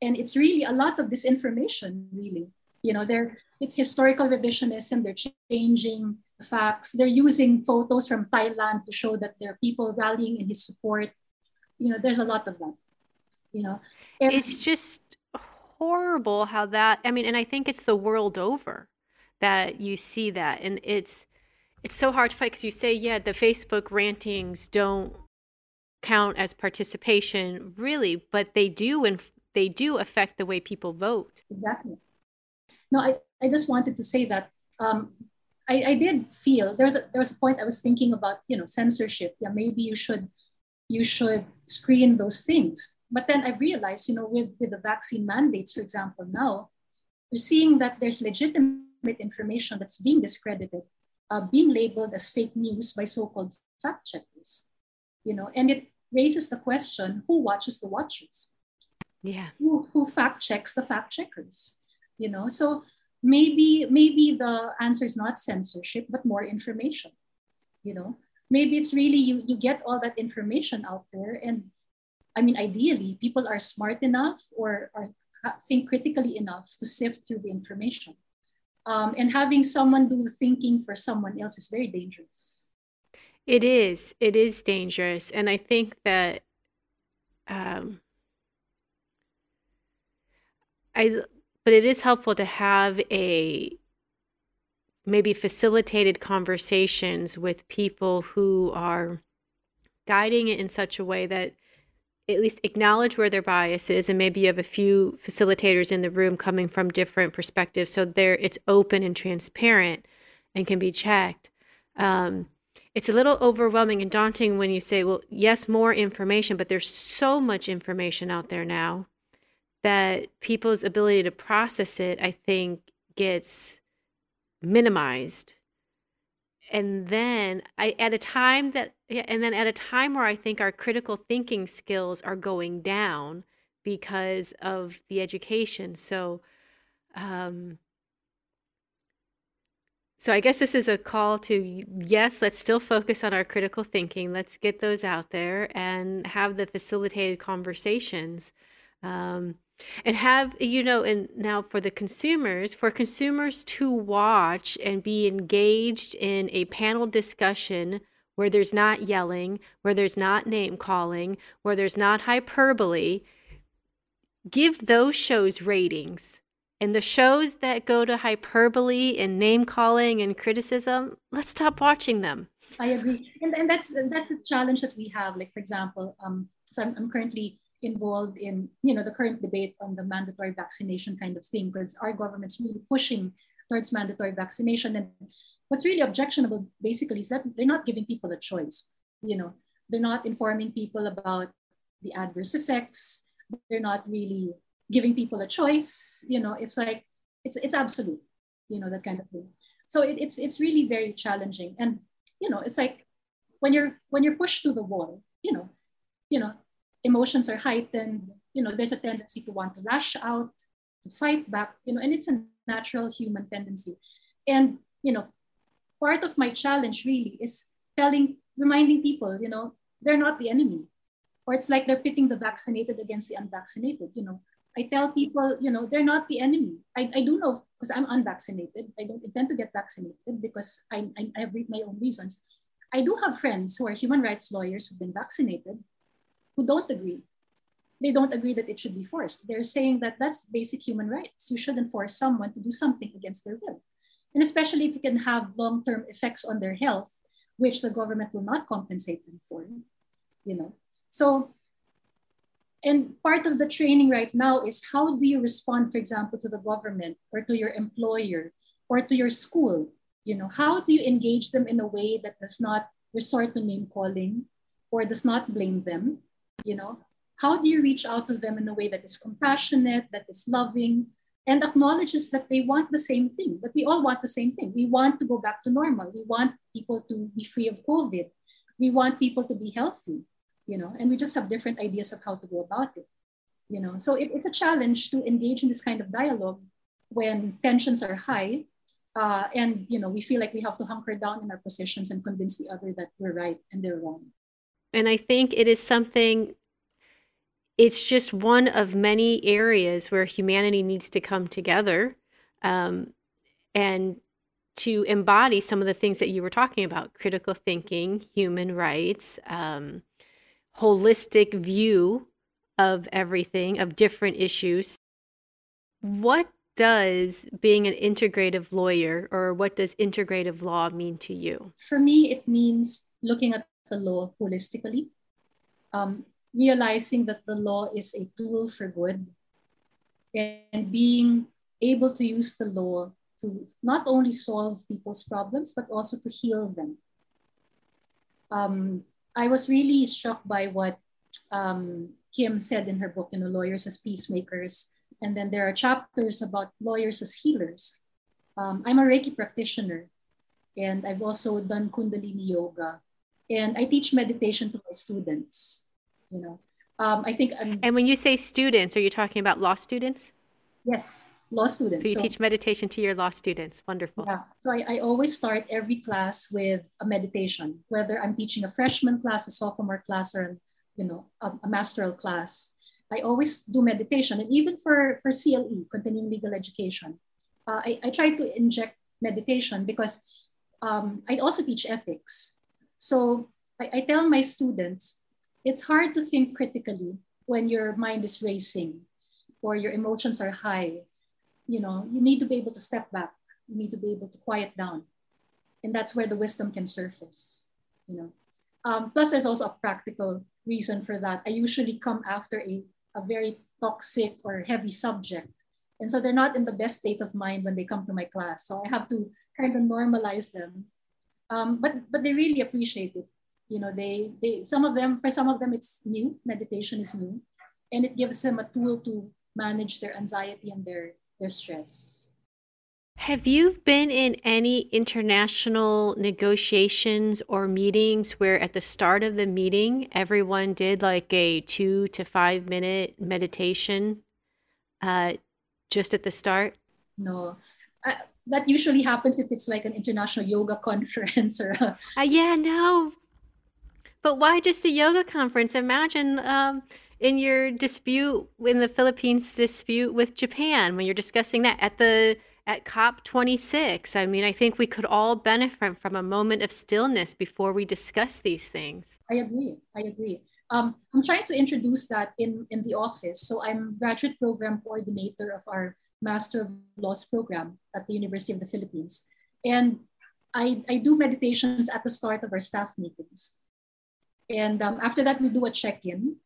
and it's really a lot of this information. Really, you know, they're it's historical revisionism. They're changing facts. They're using photos from Thailand to show that there are people rallying in his support. You know, there's a lot of that. You know, it's just horrible how that. I mean, and I think it's the world over that you see that and it's it's so hard to fight because you say yeah the facebook rantings don't count as participation really but they do and they do affect the way people vote exactly no i, I just wanted to say that um, I, I did feel there was a there was a point i was thinking about you know censorship yeah maybe you should you should screen those things but then i realized you know with with the vaccine mandates for example now we're seeing that there's legitimate information that's being discredited, uh, being labeled as fake news by so-called fact checkers. You know, and it raises the question: Who watches the watchers? Yeah. Who, who fact checks the fact checkers? You know, so maybe maybe the answer is not censorship, but more information. You know, maybe it's really you you get all that information out there and I mean, ideally, people are smart enough or, think critically enough to sift through the information. Um, and having someone do the thinking for someone else is very dangerous. It is. It is dangerous. And I think that um, I, but it is helpful to have a maybe facilitated conversations with people who are guiding it in such a way that at least acknowledge where their bias is and maybe you have a few facilitators in the room coming from different perspectives so there it's open and transparent and can be checked. Um, it's a little overwhelming and daunting when you say well yes more information but there's so much information out there now that people's ability to process it i think gets minimized and then I at a time that and then at a time where I think our critical thinking skills are going down because of the education. So um so I guess this is a call to yes, let's still focus on our critical thinking. Let's get those out there and have the facilitated conversations. Um, and have you know and now for the consumers for consumers to watch and be engaged in a panel discussion where there's not yelling where there's not name calling where there's not hyperbole give those shows ratings. And the shows that go to hyperbole and name calling and criticism let's stop watching them. I agree. And, and that's that's the challenge that we have. Like for example um so i'm, I'm currently involved in you know the current debate on the mandatory vaccination kind of thing because our government's really pushing towards mandatory vaccination. And what's really objectionable basically is that they're not giving people a choice. You know they're not informing people about the adverse effects. They're not really giving people a choice. You know it's like it's it's absolute you know that kind of thing. So it, it's it's really very challenging. And you know it's like when you're when you're pushed to the wall you know you know emotions are heightened, you know, there's a tendency to want to lash out, to fight back, you know, and it's a natural human tendency. And, you know, part of my challenge really is telling, reminding people, you know, they're not the enemy. Or it's like they're pitting the vaccinated against the unvaccinated, you know. I tell people, you know, they're not the enemy. I, I do know because I'm unvaccinated. I don't intend to get vaccinated because I, I, I have my own reasons. I do have friends who are human rights lawyers who've been vaccinated who don't agree. They don't agree that it should be forced. They're saying that that's basic human rights. You shouldn't force someone to do something against their will. And especially if it can have long-term effects on their health, which the government will not compensate them for, you know. So, and part of the training right now is how do you respond, for example, to the government or to your employer or to your school? You know, how do you engage them in a way that does not resort to name calling or does not blame them, you know how do you reach out to them in a way that is compassionate that is loving and acknowledges that they want the same thing that we all want the same thing. We want to go back to normal. We want people to be free of covid. We want people to be healthy you know and we just have different ideas of how to go about it you know. So it, it's a challenge to engage in this kind of dialogue when tensions are high uh, and you know we feel like we have to hunker down in our positions and convince the other that we're right and they're wrong and I think it is something, it's just one of many areas where humanity needs to come together um, and to embody some of the things that you were talking about critical thinking, human rights, um, holistic view of everything, of different issues. What does being an integrative lawyer or what does integrative law mean to you? For me, it means looking at the law holistically, um, realizing that the law is a tool for good, and being able to use the law to not only solve people's problems, but also to heal them. Um, I was really struck by what um, Kim said in her book, you know, Lawyers as Peacemakers. And then there are chapters about lawyers as healers. Um, I'm a Reiki practitioner, and I've also done Kundalini yoga and I teach meditation to my students. You know, um, I think. I'm, and when you say students, are you talking about law students? Yes, law students. So you so, teach meditation to your law students. Wonderful. Yeah. So I, I always start every class with a meditation, whether I'm teaching a freshman class, a sophomore class, or you know, a, a masteral class. I always do meditation, and even for for CLE, continuing legal education, uh, I, I try to inject meditation because um, I also teach ethics. So I, I tell my students, it's hard to think critically when your mind is racing or your emotions are high. You know, you need to be able to step back. You need to be able to quiet down. And that's where the wisdom can surface, you know. Um, plus, there's also a practical reason for that. I usually come after a, a very toxic or heavy subject. And so they're not in the best state of mind when they come to my class. So I have to kind of normalize them um, but but they really appreciate it. You know they they some of them for some of them it's new. Meditation is new. And it gives them a tool to manage their anxiety and their their stress. Have you been in any international negotiations or meetings where at the start of the meeting everyone did like a two to five minute meditation uh, just at the start? No. I, that usually happens if it's like an international yoga [laughs] conference or a... uh, yeah no. But why just the yoga conference? Imagine um, in your dispute in the philippines dispute with japan when you're discussing that at the at COP 26 i mean i think we could all benefit from a moment of stillness before we discuss these things. I agree. I agree. Um, i'm trying to introduce that in in the office. So i'm graduate program coordinator of our Master of Laws program at the University of the Philippines. And I, I do meditations at the start of our staff meetings. And um, after that, we do a check in.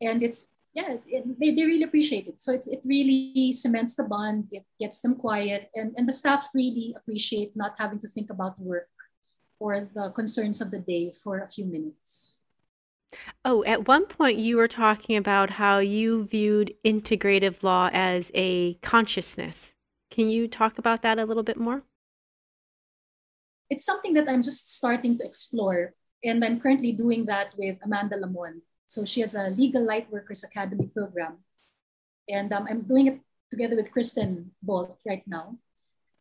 And it's, yeah, it, they, they really appreciate it. So it's, it really cements the bond, it gets them quiet. And, and the staff really appreciate not having to think about work or the concerns of the day for a few minutes. Oh, at one point you were talking about how you viewed integrative law as a consciousness. Can you talk about that a little bit more? It's something that I'm just starting to explore, and I'm currently doing that with Amanda Lamon. So she has a Legal Light Workers Academy program. And um, I'm doing it together with Kristen Bolt right now.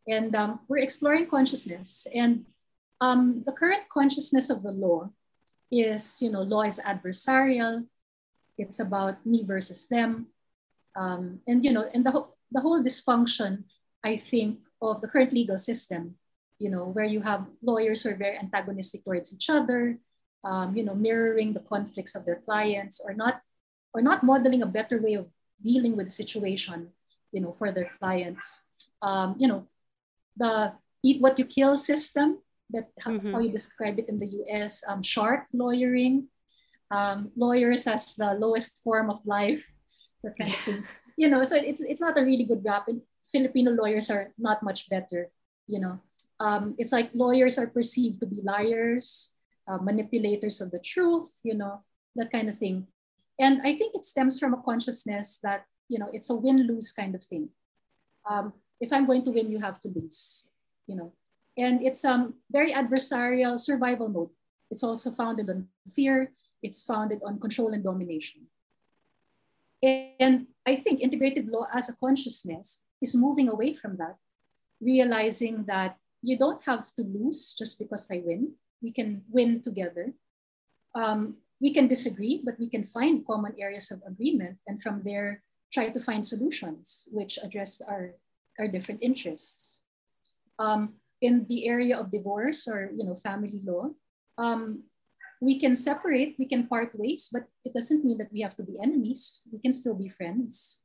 And um, we're exploring consciousness. And um, the current consciousness of the law is, you know, law is adversarial. It's about me versus them. Um, and, you know, and the, ho- the whole dysfunction, I think, of the current legal system, you know, where you have lawyers who are very antagonistic towards each other, um, you know, mirroring the conflicts of their clients or not, or not modeling a better way of dealing with the situation, you know, for their clients. Um, you know, the eat what you kill system that mm-hmm. how you describe it in the US, um, shark lawyering, um, lawyers as the lowest form of life, that kind of thing. You know, so it's it's not a really good rap. And Filipino lawyers are not much better. You know, um, it's like lawyers are perceived to be liars, uh, manipulators of the truth. You know, that kind of thing. And I think it stems from a consciousness that you know it's a win-lose kind of thing. Um, if I'm going to win, you have to lose. You know, and it's um very adversarial survival mode. It's also founded on fear. It's founded on control and domination. And I think integrative law as a consciousness is moving away from that, realizing that you don't have to lose just because I win. We can win together. Um, we can disagree, but we can find common areas of agreement and from there try to find solutions which address our, our different interests. Um, in the area of divorce or you know family law, um, we can separate, we can part ways, but it doesn't mean that we have to be enemies. We can still be friends.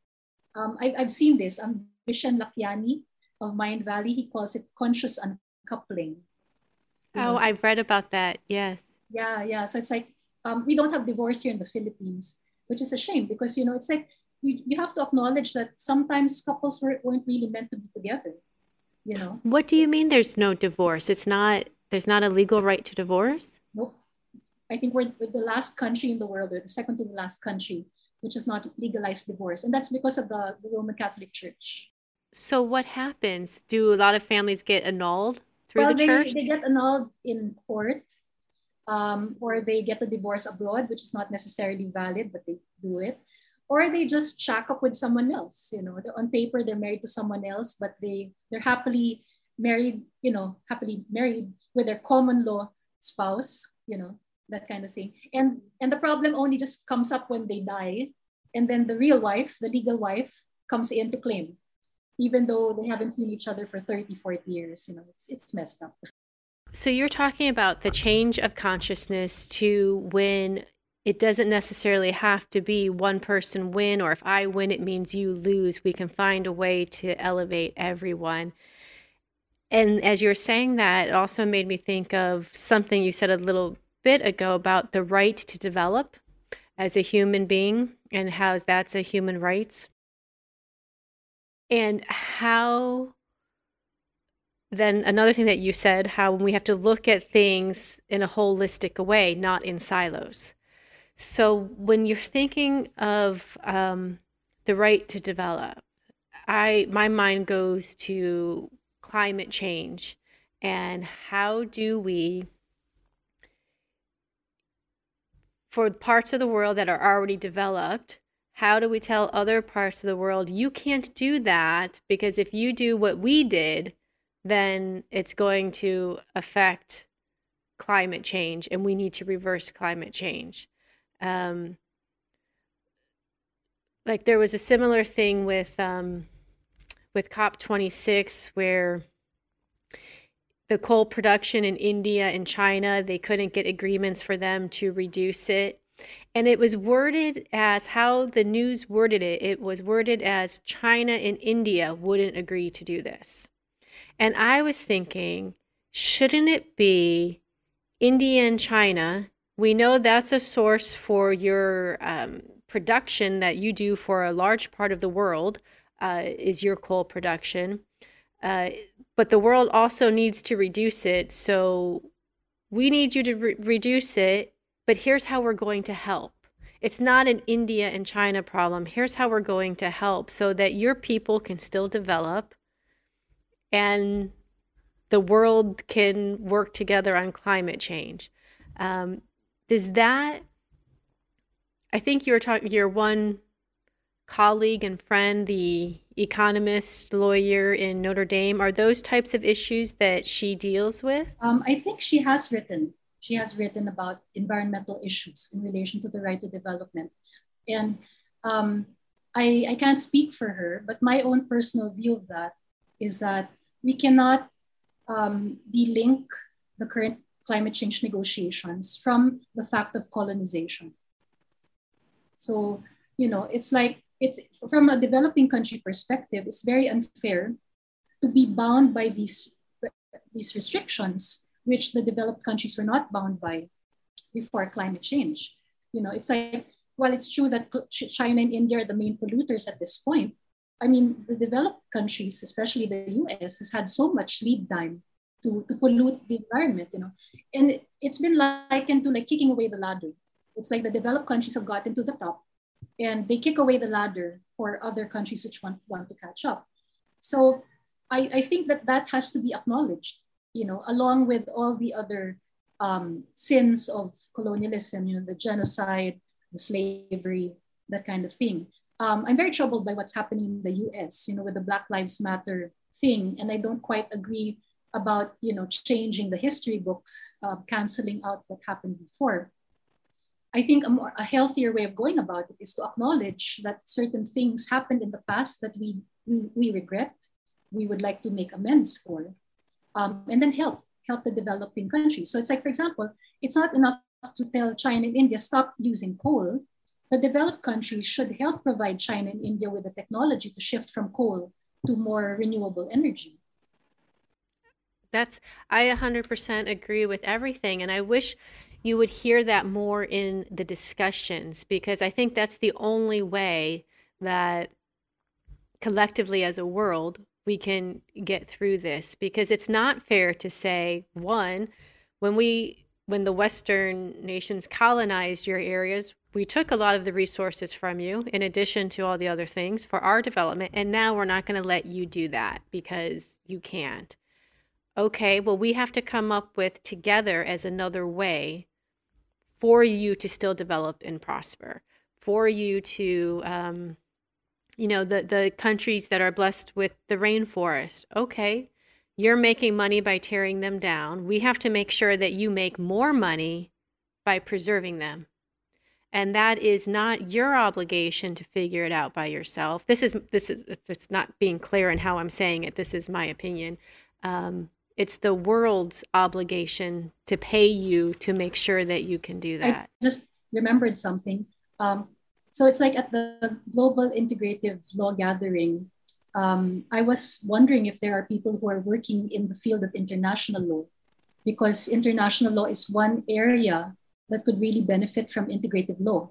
Um, I, have seen this. Um, Vishen Lakhiani of Mindvalley he calls it conscious uncoupling. Oh, I've read about that. Yes. Yeah, yeah. So it's like um, we don't have divorce here in the Philippines, which is a shame because you know it's like you, you have to acknowledge that sometimes couples were, weren't really meant to be together. You know. What do you mean? There's no divorce. It's not. There's not a legal right to divorce. Nope. I think we're, we're the last country in the world, or the second to the last country, which has not legalized divorce, and that's because of the, the Roman Catholic Church. So what happens? Do a lot of families get annulled through well, the church? They get annulled in court, um, or they get a divorce abroad, which is not necessarily valid, but they do it. Or they just shack up with someone else. You know, on paper they're married to someone else, but they they're happily married. You know, happily married with their common law spouse. You know, that kind of thing. And and the problem only just comes up when they die, and then the real wife, the legal wife, comes in to claim even though they haven't seen each other for 30, 40 years. You know, it's, it's messed up. So you're talking about the change of consciousness to when it doesn't necessarily have to be one person win, or if I win, it means you lose. We can find a way to elevate everyone. And as you're saying that, it also made me think of something you said a little bit ago about the right to develop as a human being and how that's a human rights and how then another thing that you said how we have to look at things in a holistic way not in silos so when you're thinking of um, the right to develop i my mind goes to climate change and how do we for parts of the world that are already developed how do we tell other parts of the world you can't do that because if you do what we did then it's going to affect climate change and we need to reverse climate change um, like there was a similar thing with um, with COP 26 where the coal production in india and china they couldn't get agreements for them to reduce it and it was worded as how the news worded it it was worded as China and India wouldn't agree to do this. And I was thinking, shouldn't it be India and China? We know that's a source for your um, production that you do for a large part of the world, uh, is your coal production. Uh, but the world also needs to reduce it. So we need you to re- reduce it but here's how we're going to help. It's not an India and China problem. Here's how we're going to help so that your people can still develop and the world can work together on climate change. Um, does that I think you were talking your one colleague and friend, the economist lawyer in Notre Dame, are those types of issues that she deals with? Um, I think she has written. She has written about environmental issues in relation to the right to development, and um, I, I can't speak for her, but my own personal view of that is that we cannot um, delink the current climate change negotiations from the fact of colonization. So, you know, it's like, it's from a developing country perspective, it's very unfair to be bound by these, these restrictions, which the developed countries were not bound by before climate change. You know, it's like while it's true that China and India are the main polluters at this point, I mean, the developed countries, especially the US, has had so much lead time to, to pollute the environment, you know. And it, it's been likened to like kicking away the ladder. It's like the developed countries have gotten to the top and they kick away the ladder for other countries which want, want to catch up. So I, I think that that has to be acknowledged, you know, along with all the other um, sins of colonialism, you know, the genocide, the slavery, that kind of thing. Um, I'm very troubled by what's happening in the US, you know, with the Black Lives Matter thing. And I don't quite agree about, you know, changing the history books, uh, canceling out what happened before. I think a, more, a healthier way of going about it is to acknowledge that certain things happened in the past that we, we, we regret, we would like to make amends for, um, and then help, help the developing countries. So it's like, for example, it's not enough to tell China and India stop using coal, the developed countries should help provide China and India with the technology to shift from coal to more renewable energy. That's I 100% agree with everything and I wish you would hear that more in the discussions because I think that's the only way that collectively as a world we can get through this because it's not fair to say one when we when the Western nations colonized your areas, we took a lot of the resources from you, in addition to all the other things, for our development. And now we're not going to let you do that because you can't. Okay, well, we have to come up with together as another way for you to still develop and prosper, for you to, um, you know, the, the countries that are blessed with the rainforest. Okay, you're making money by tearing them down. We have to make sure that you make more money by preserving them. And that is not your obligation to figure it out by yourself. This is this is if it's not being clear in how I'm saying it. This is my opinion. Um, it's the world's obligation to pay you to make sure that you can do that. I just remembered something. Um, so it's like at the Global Integrative Law Gathering, um, I was wondering if there are people who are working in the field of international law, because international law is one area that could really benefit from integrative law,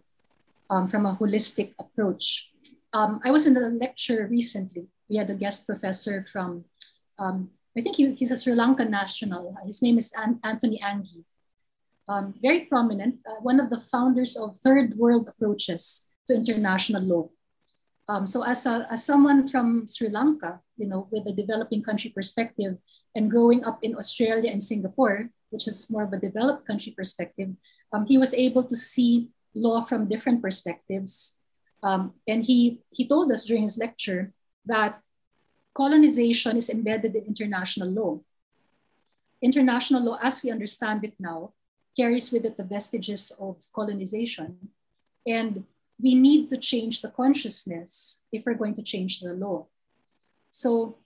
um, from a holistic approach. Um, I was in a lecture recently. We had a guest professor from, um, I think he, he's a Sri Lankan national. His name is An- Antony Anghie. Um, very prominent, uh, one of the founders of third world approaches to international law. Um, so as, a, as someone from Sri Lanka, you know, with a developing country perspective and growing up in Australia and Singapore, which is more of a developed country perspective, um, he was able to see law from different perspectives. Um, and he, he told us during his lecture that colonization is embedded in international law. International law, as we understand it now, carries with it the vestiges of colonization. And we need to change the consciousness if we're going to change the law. So,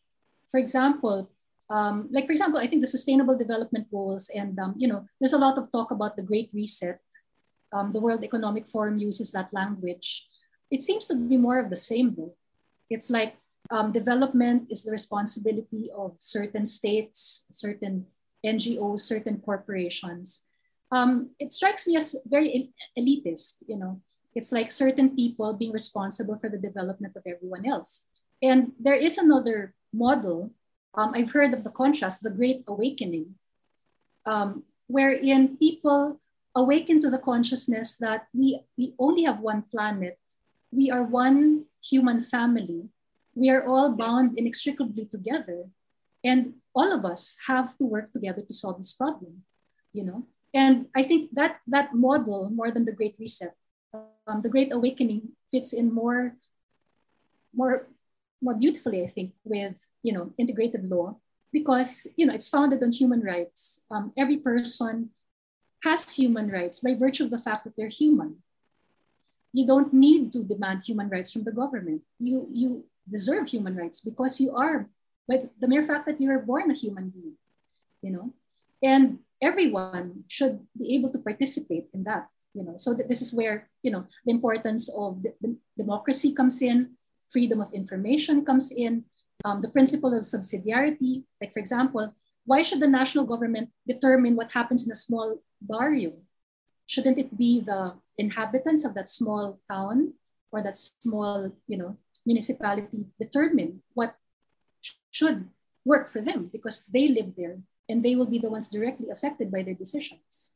for example, um, like for example, I think the Sustainable Development Goals, and um, you know, there's a lot of talk about the Great Reset. Um, the World Economic Forum uses that language. It seems to be more of the same, though. It's like um, development is the responsibility of certain states, certain NGOs, certain corporations. Um, it strikes me as very elitist, you know it's like certain people being responsible for the development of everyone else. And there is another model. Um, I've heard of the contrast, the Great Awakening, um, wherein people awaken to the consciousness that we, we only have one planet. We are one human family. We are all bound inextricably together. And all of us have to work together to solve this problem, you know? And I think that that model, more than the Great Reset, um, the Great Awakening fits in more, more, more beautifully, I think, with you know integrated law because you know it's founded on human rights. Um, every person has human rights by virtue of the fact that they're human. You don't need to demand human rights from the government. You you deserve human rights because you are, but the mere fact that you are born a human being, you know, and everyone should be able to participate in that you know? So that this is where you know the importance of the, the democracy comes in freedom of information comes in um, the principle of subsidiarity. Like for example why should the national government determine what happens in a small barrio? Shouldn't it be the inhabitants of that small town or that small you know municipality determine what should work for them because they live there and they will be the ones directly affected by their decisions.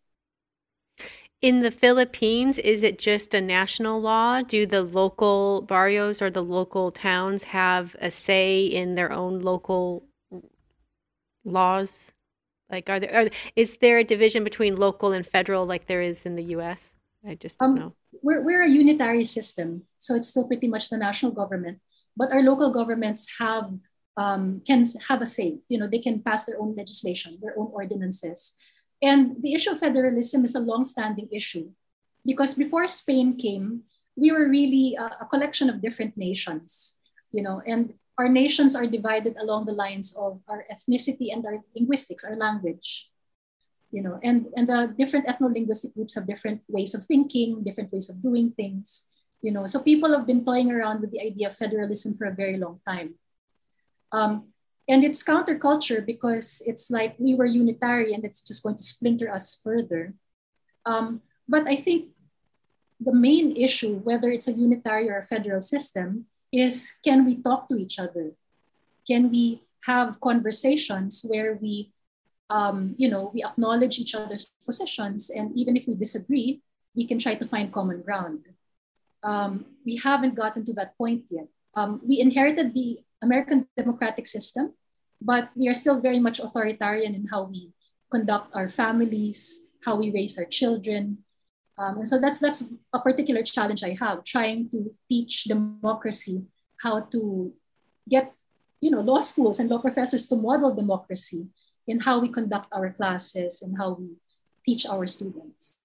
In the Philippines, is it just a national law? Do the local barrios or the local towns have a say in their own local laws? Like, are there are, is there a division between local and federal like there is in the U.S.? I just don't um, know. We're we're a unitary system, so it's still pretty much the national government, but our local governments have um, can have a say. You know, they can pass their own legislation, their own ordinances. And the issue of federalism is a long-standing issue because before Spain came, we were really a, a collection of different nations, you know, and our nations are divided along the lines of our ethnicity and our linguistics, our language, you know, and, and the different ethno-linguistic groups have different ways of thinking, different ways of doing things, you know. So people have been toying around with the idea of federalism for a very long time. Um, and it's counterculture because it's like we were unitary and it's just going to splinter us further. Um, but I think the main issue, whether it's a unitary or a federal system, is can we talk to each other? Can we have conversations where we, um, you know, we acknowledge each other's positions, and even if we disagree, we can try to find common ground. Um, we haven't gotten to that point yet. Um, we inherited the American democratic system, but we are still very much authoritarian in how we conduct our families, how we raise our children. Um, and so that's that's a particular challenge I have, trying to teach democracy how to get you know law schools and law professors to model democracy in how we conduct our classes and how we teach our students.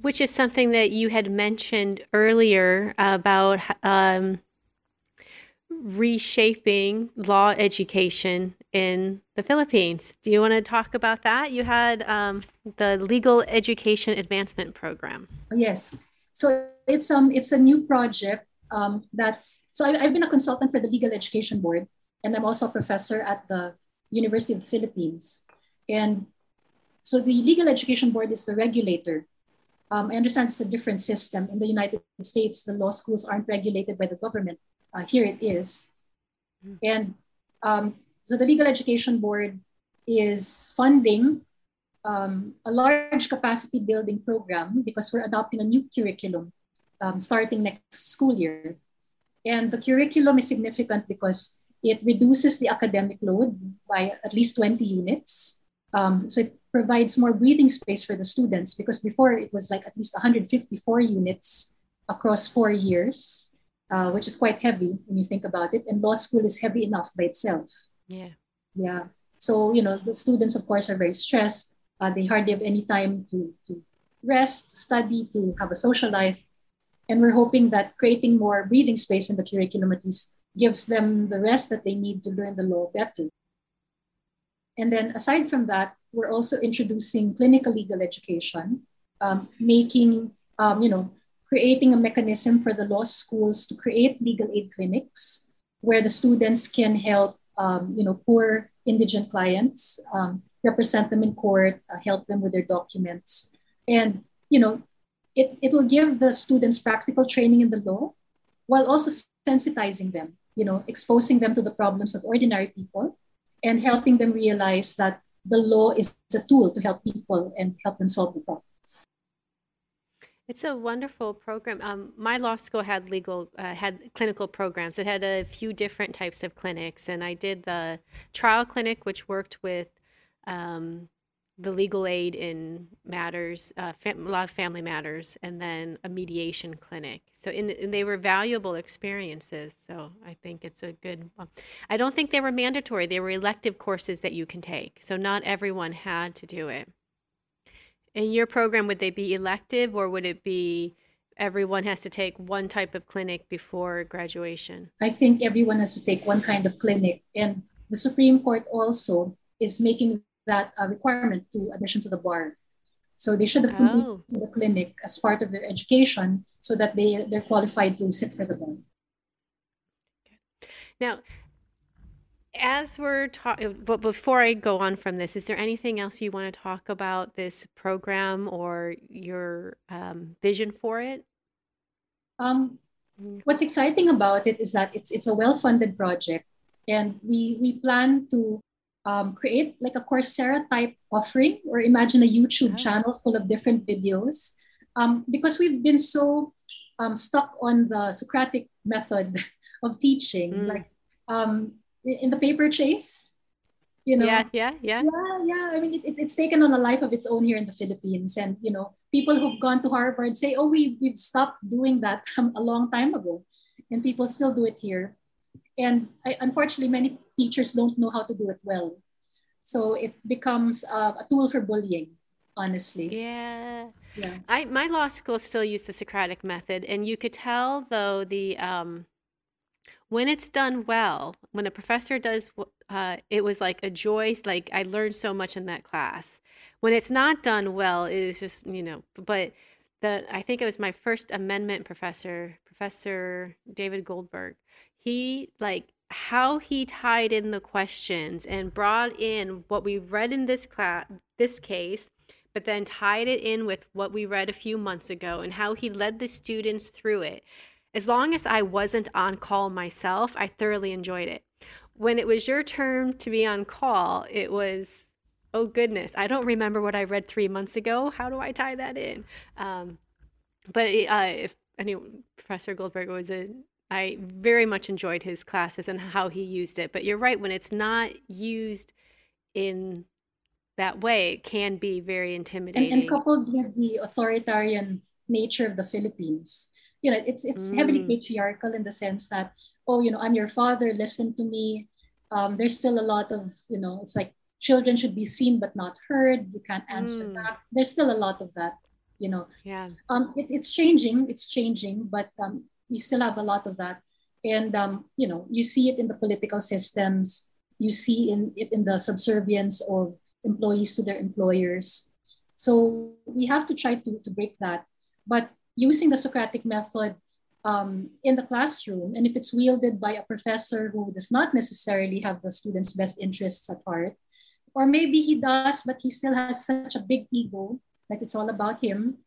Which is something that you had mentioned earlier about um, reshaping law education in the Philippines. Do you want to talk about that? You had um, the Legal Education Advancement Program. Yes. So it's um it's a new project um, that's so I, I've been a consultant for the Legal Education Board, and I'm also a professor at the University of the Philippines. And so the Legal Education Board is the regulator. Um, I understand it's a different system. In the United States, the law schools aren't regulated by the government uh, here it is. Hmm. And um, so the Legal Education Board is funding um, a large capacity building program because we're adopting a new curriculum um, starting next school year. And the curriculum is significant because it reduces the academic load by at least 20 units. Um, so it provides more breathing space for the students because before it was like at least 154 units across four years uh, which is quite heavy when you think about it. And law school is heavy enough by itself. Yeah. Yeah. So, you know, the students, of course, are very stressed. Uh, they hardly have any time to, to rest, to study, to have a social life. And we're hoping that creating more breathing space in the curriculum at least gives them the rest that they need to learn the law better. And then aside from that, we're also introducing clinical legal education, um, making, um, you know, creating a mechanism for the law schools to create legal aid clinics where the students can help um, you know poor indigent clients um, represent them in court uh, help them with their documents and you know it, it will give the students practical training in the law while also sensitizing them you know exposing them to the problems of ordinary people and helping them realize that the law is a tool to help people and help them solve the problem it's a wonderful program. Um, my law school had legal uh, had clinical programs. It had a few different types of clinics, and I did the trial clinic, which worked with um, the legal aid in matters, uh, fam- a lot of family matters, and then a mediation clinic. So, in, and they were valuable experiences. So, I think it's a good. Um, I don't think they were mandatory. They were elective courses that you can take. So, not everyone had to do it. In your program, would they be elective, or would it be everyone has to take one type of clinic before graduation? I think everyone has to take one kind of clinic, and the Supreme Court also is making that uh, requirement to admission to the bar. So they should have completed oh. the clinic as part of their education so that they, they're qualified to sit for the bar. Now, as we're talking, but before I go on from this, is there anything else you want to talk about this program or your um, vision for it? Um, mm. what's exciting about it is that it's it's a well-funded project, and we we plan to um, create like a Coursera type offering or imagine a YouTube channel full of different videos. Um, because we've been so um, stuck on the Socratic method [laughs] of teaching, mm. like um, in the paper chase, you know. Yeah, yeah, yeah. Yeah, yeah. I mean, it, it, it's taken on a life of its own here in the Philippines. And, you know, people who've gone to Harvard say, oh, we, we've stopped doing that [laughs] a long time ago. And people still do it here. And I, unfortunately, many teachers don't know how to do it well. So it becomes uh, a tool for bullying, honestly. Yeah. Yeah. I my law school still used the Socratic method, and you could tell though the um, when it's done well, when a professor does, uh, it was like a joy. Like I learned so much in that class. When it's not done well, it is just you know. But the I think it was my first amendment professor, Professor David Goldberg. He like how he tied in the questions and brought in what we read in this class this case but then tied it in with what we read a few months ago and how he led the students through it. As long as i wasn't on call myself i thoroughly enjoyed it. When it was your turn to be on call it was oh goodness i don't remember what i read three months ago. How do i tie that in? Um, but uh, if any professor goldberg was a I very much enjoyed his classes and how he used it. But you're right, when it's not used in that way, it can be very intimidating. And, and coupled with the authoritarian nature of the Philippines, you know, it's it's mm. heavily patriarchal in the sense that, oh, you know, I'm your father, listen to me. Um, there's still a lot of, you know, it's like children should be seen but not heard. You can't answer mm. that. There's still a lot of that, you know. Yeah. Um, it, it's changing. It's changing, but um, we still have a lot of that. And um, you know, you see it in the political systems. You see in it in the subservience of employees to their employers. So we have to try to, to break that. But using the Socratic method um, in the classroom, and if it's wielded by a professor who does not necessarily have the students' best interests at heart, or maybe he does, but he still has such a big ego that it's all about him,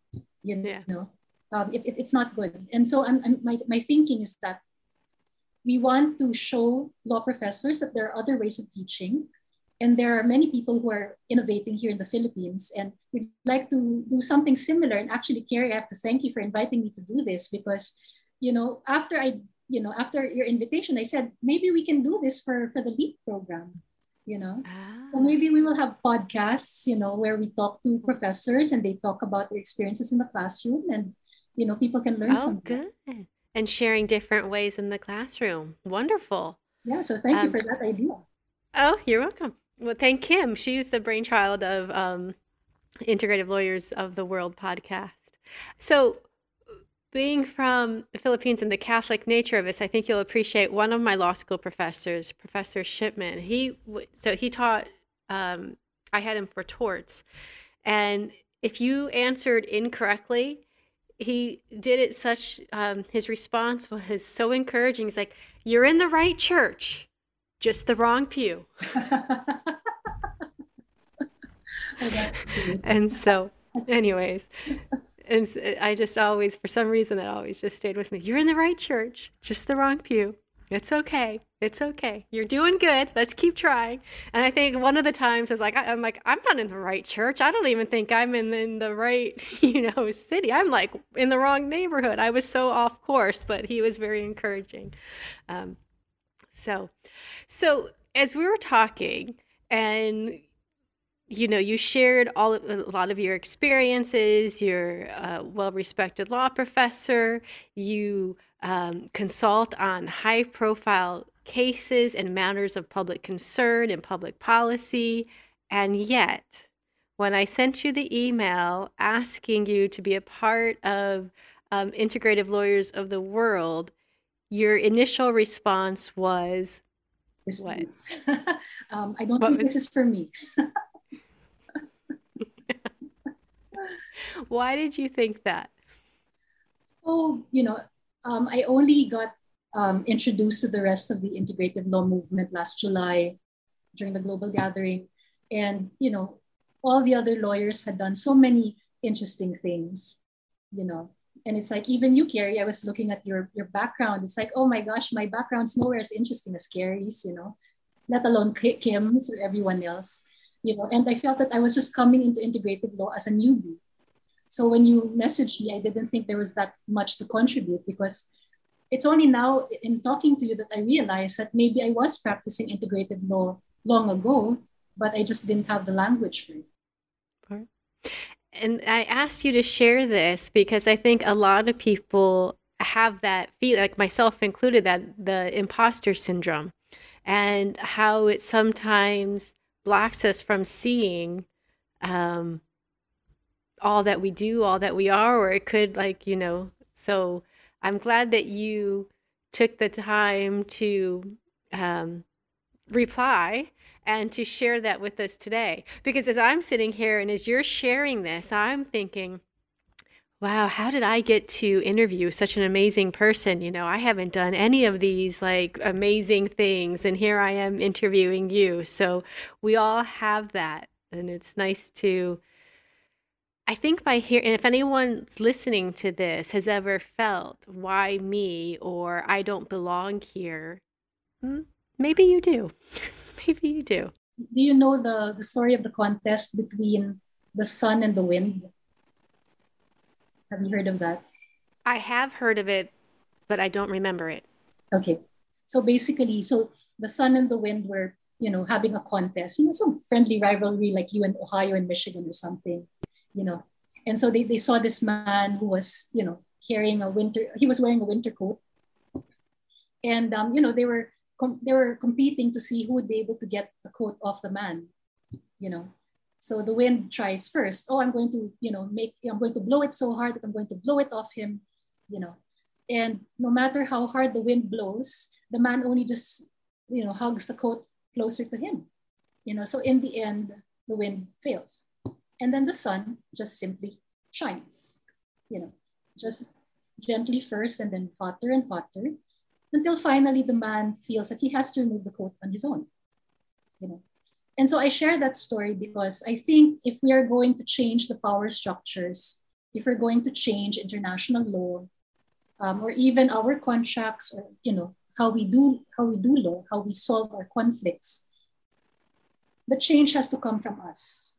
you know, yeah um, it, it, it's not good. And so I'm, I'm, my, my thinking is that we want to show law professors that there are other ways of teaching. And there are many people who are innovating here in the Philippines. And we'd like to do something similar. And actually, Carrie, I have to thank you for inviting me to do this because, you know, after I, you know, after your invitation, I said, maybe we can do this for, for the LEAP program you know ah. so maybe we will have podcasts you know where we talk to professors and they talk about their experiences in the classroom and you know people can learn oh from good. That. and sharing different ways in the classroom. Wonderful. Yeah so thank um, you for that idea. oh you're welcome. Well thank kim. She's the brainchild of um, integrative lawyers of the world podcast. So being from the Philippines and the Catholic nature of us, I think you'll appreciate one of my law school professors, Professor Shipman. He so he taught. Um, I had him for torts, and if you answered incorrectly, he did it such um, his response was so encouraging. He's like you're in the right church just the wrong pew. [laughs] Oh, and so anyways and i just always for some reason that always just stayed with me. You're in the right church just the wrong pew it's okay. It's okay. You're doing good. Let's keep trying. And I think one of the times is like, I, am like, I'm not in the right church. I don't even think I'm in, in the right, [laughs] you know, city. I'm like in the wrong neighborhood. I was so off course, but he was very encouraging. Um, so, so as we were talking and you know, you shared all a lot of your experiences. You're a well-respected law professor. You um, consult on high-profile cases and matters of public concern and public policy. And yet, when I sent you the email asking you to be a part of um, Integrative Lawyers of the World, your initial response was This what? [laughs] um, I don't What think was- this is for me. [laughs] Why did you think that? [laughs] Oh, you know, um, I only got um, introduced to the rest of the integrative law movement last July during the global gathering. And, you know, all the other lawyers had done so many interesting things, you know. And it's like, even you, Carrie, I was looking at your, your background. It's like, oh my gosh, my background's nowhere as interesting as Carrie's, you know, let alone Kim's or everyone else, you know. And I felt that I was just coming into integrative law as a newbie. So when you messaged me, I didn't think there was that much to contribute because it's only now in talking to you that I realized that maybe I was practicing integrated law long ago, but I just didn't have the language for it. And I asked you to share this because I think a lot of people have that feel, like myself included, that the imposter syndrome and how it sometimes blocks us from seeing um, all that we do, all that we are, or it could, like, you know. So I'm glad that you took the time to um, reply and to share that with us today. Because as I'm sitting here and as you're sharing this, I'm thinking, wow, how did I get to interview such an amazing person? You know, I haven't done any of these like amazing things, and here I am interviewing you. So we all have that. And it's nice to, I think by here, and if anyone's listening to this has ever felt, why me, or I don't belong here, hmm, maybe you do. [laughs] Maybe you do. Do you know the, the story of the contest between the sun and the wind? Have you heard of that? I have heard of it, but I don't remember it. Okay. So basically, so the sun and the wind were, you know, having a contest, you know, some friendly rivalry like you and Ohio and Michigan or something, you know. And so they, they saw this man who was, you know, carrying a winter, he was wearing a winter coat. And, um, you know, they were, they were competing to see who would be able to get the coat off the man, you know. So the wind tries first. Oh, I'm going to, you know, make, I'm going to blow it so hard that I'm going to blow it off him, you know. And no matter how hard the wind blows, the man only just, you know, hugs the coat closer to him, you know. So in the end, the wind fails. And then the sun just simply shines, you know, just gently first and then hotter and hotter until finally the man feels that he has to remove the coat on his own, you know. And so I share that story because I think if we are going to change the power structures, if we're going to change international law, um, or even our contracts, or you know how we do how we do law, how we solve our conflicts, the change has to come from us.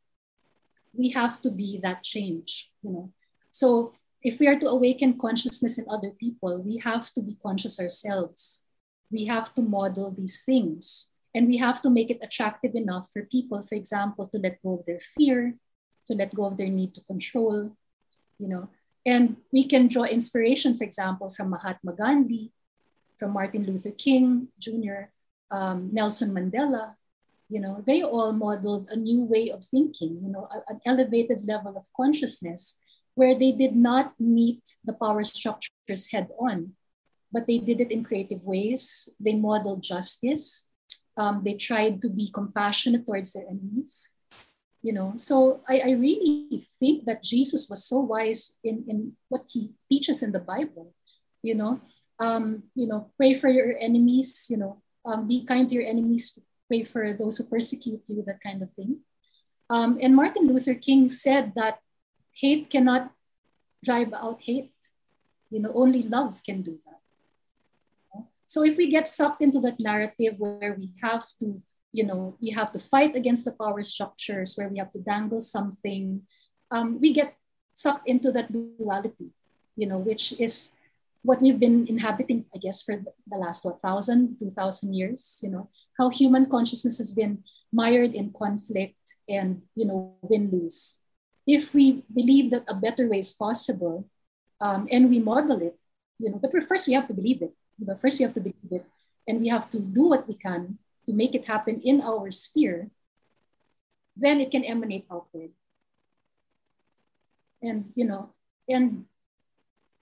We have to be that change, you know. So if we are to awaken consciousness in other people, we have to be conscious ourselves. We have to model these things. And we have to make it attractive enough for people, for example, to let go of their fear, to let go of their need to control, you know. And we can draw inspiration, for example, from Mahatma Gandhi, from Martin Luther King Jr., um, Nelson Mandela. You know, they all modeled a new way of thinking, you know, a, an elevated level of consciousness where they did not meet the power structures head on, but they did it in creative ways. They modeled justice. Um, they tried to be compassionate towards their enemies. You know, so I, I really think that Jesus was so wise in, in what he teaches in the Bible. You know, um, you know, pray for your enemies. You know, um, be kind to your enemies. Pray for those who persecute you. That kind of thing. Um, and Martin Luther King said that hate cannot drive out hate. You know, only love can do that. So if we get sucked into that narrative where we have to, you know, we have to fight against the power structures, where we have to dangle something, um, we get sucked into that duality, you know, which is what we've been inhabiting, I guess, for the last what thousand, two thousand years. You know, how human consciousness has been mired in conflict and you know win lose. If we believe that a better way is possible, um, and we model it, you know, but first we have to believe it. But first we have to believe it, and we have to do what we can to make it happen in our sphere. Then it can emanate outward. And you know, and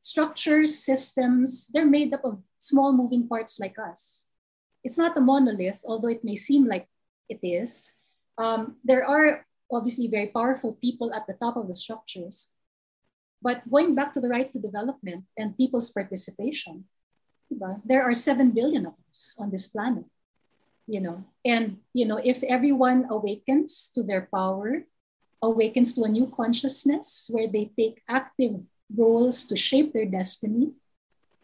structures, systems, they're made up of small moving parts like us. It's not a monolith, although it may seem like it is. Um, there are obviously very powerful people at the top of the structures. But going back to the right to development and people's participation, there are 7 billion of us on this planet. You know, and you know, if everyone awakens to their power, awakens to a new consciousness where they take active roles to shape their destiny,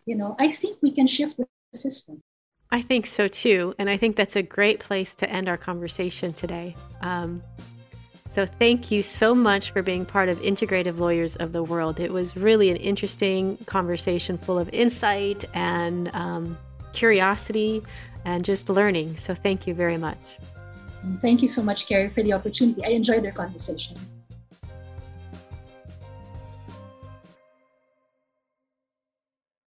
you know, I think we can shift the system. I think so too. And I think that's a great place to end our conversation today. Um, so, thank you so much for being part of Integrative Lawyers of the World. It was really an interesting conversation full of insight and um, curiosity and just learning. So, thank you very much. Thank you so much, Carrie, for the opportunity. I enjoyed our conversation.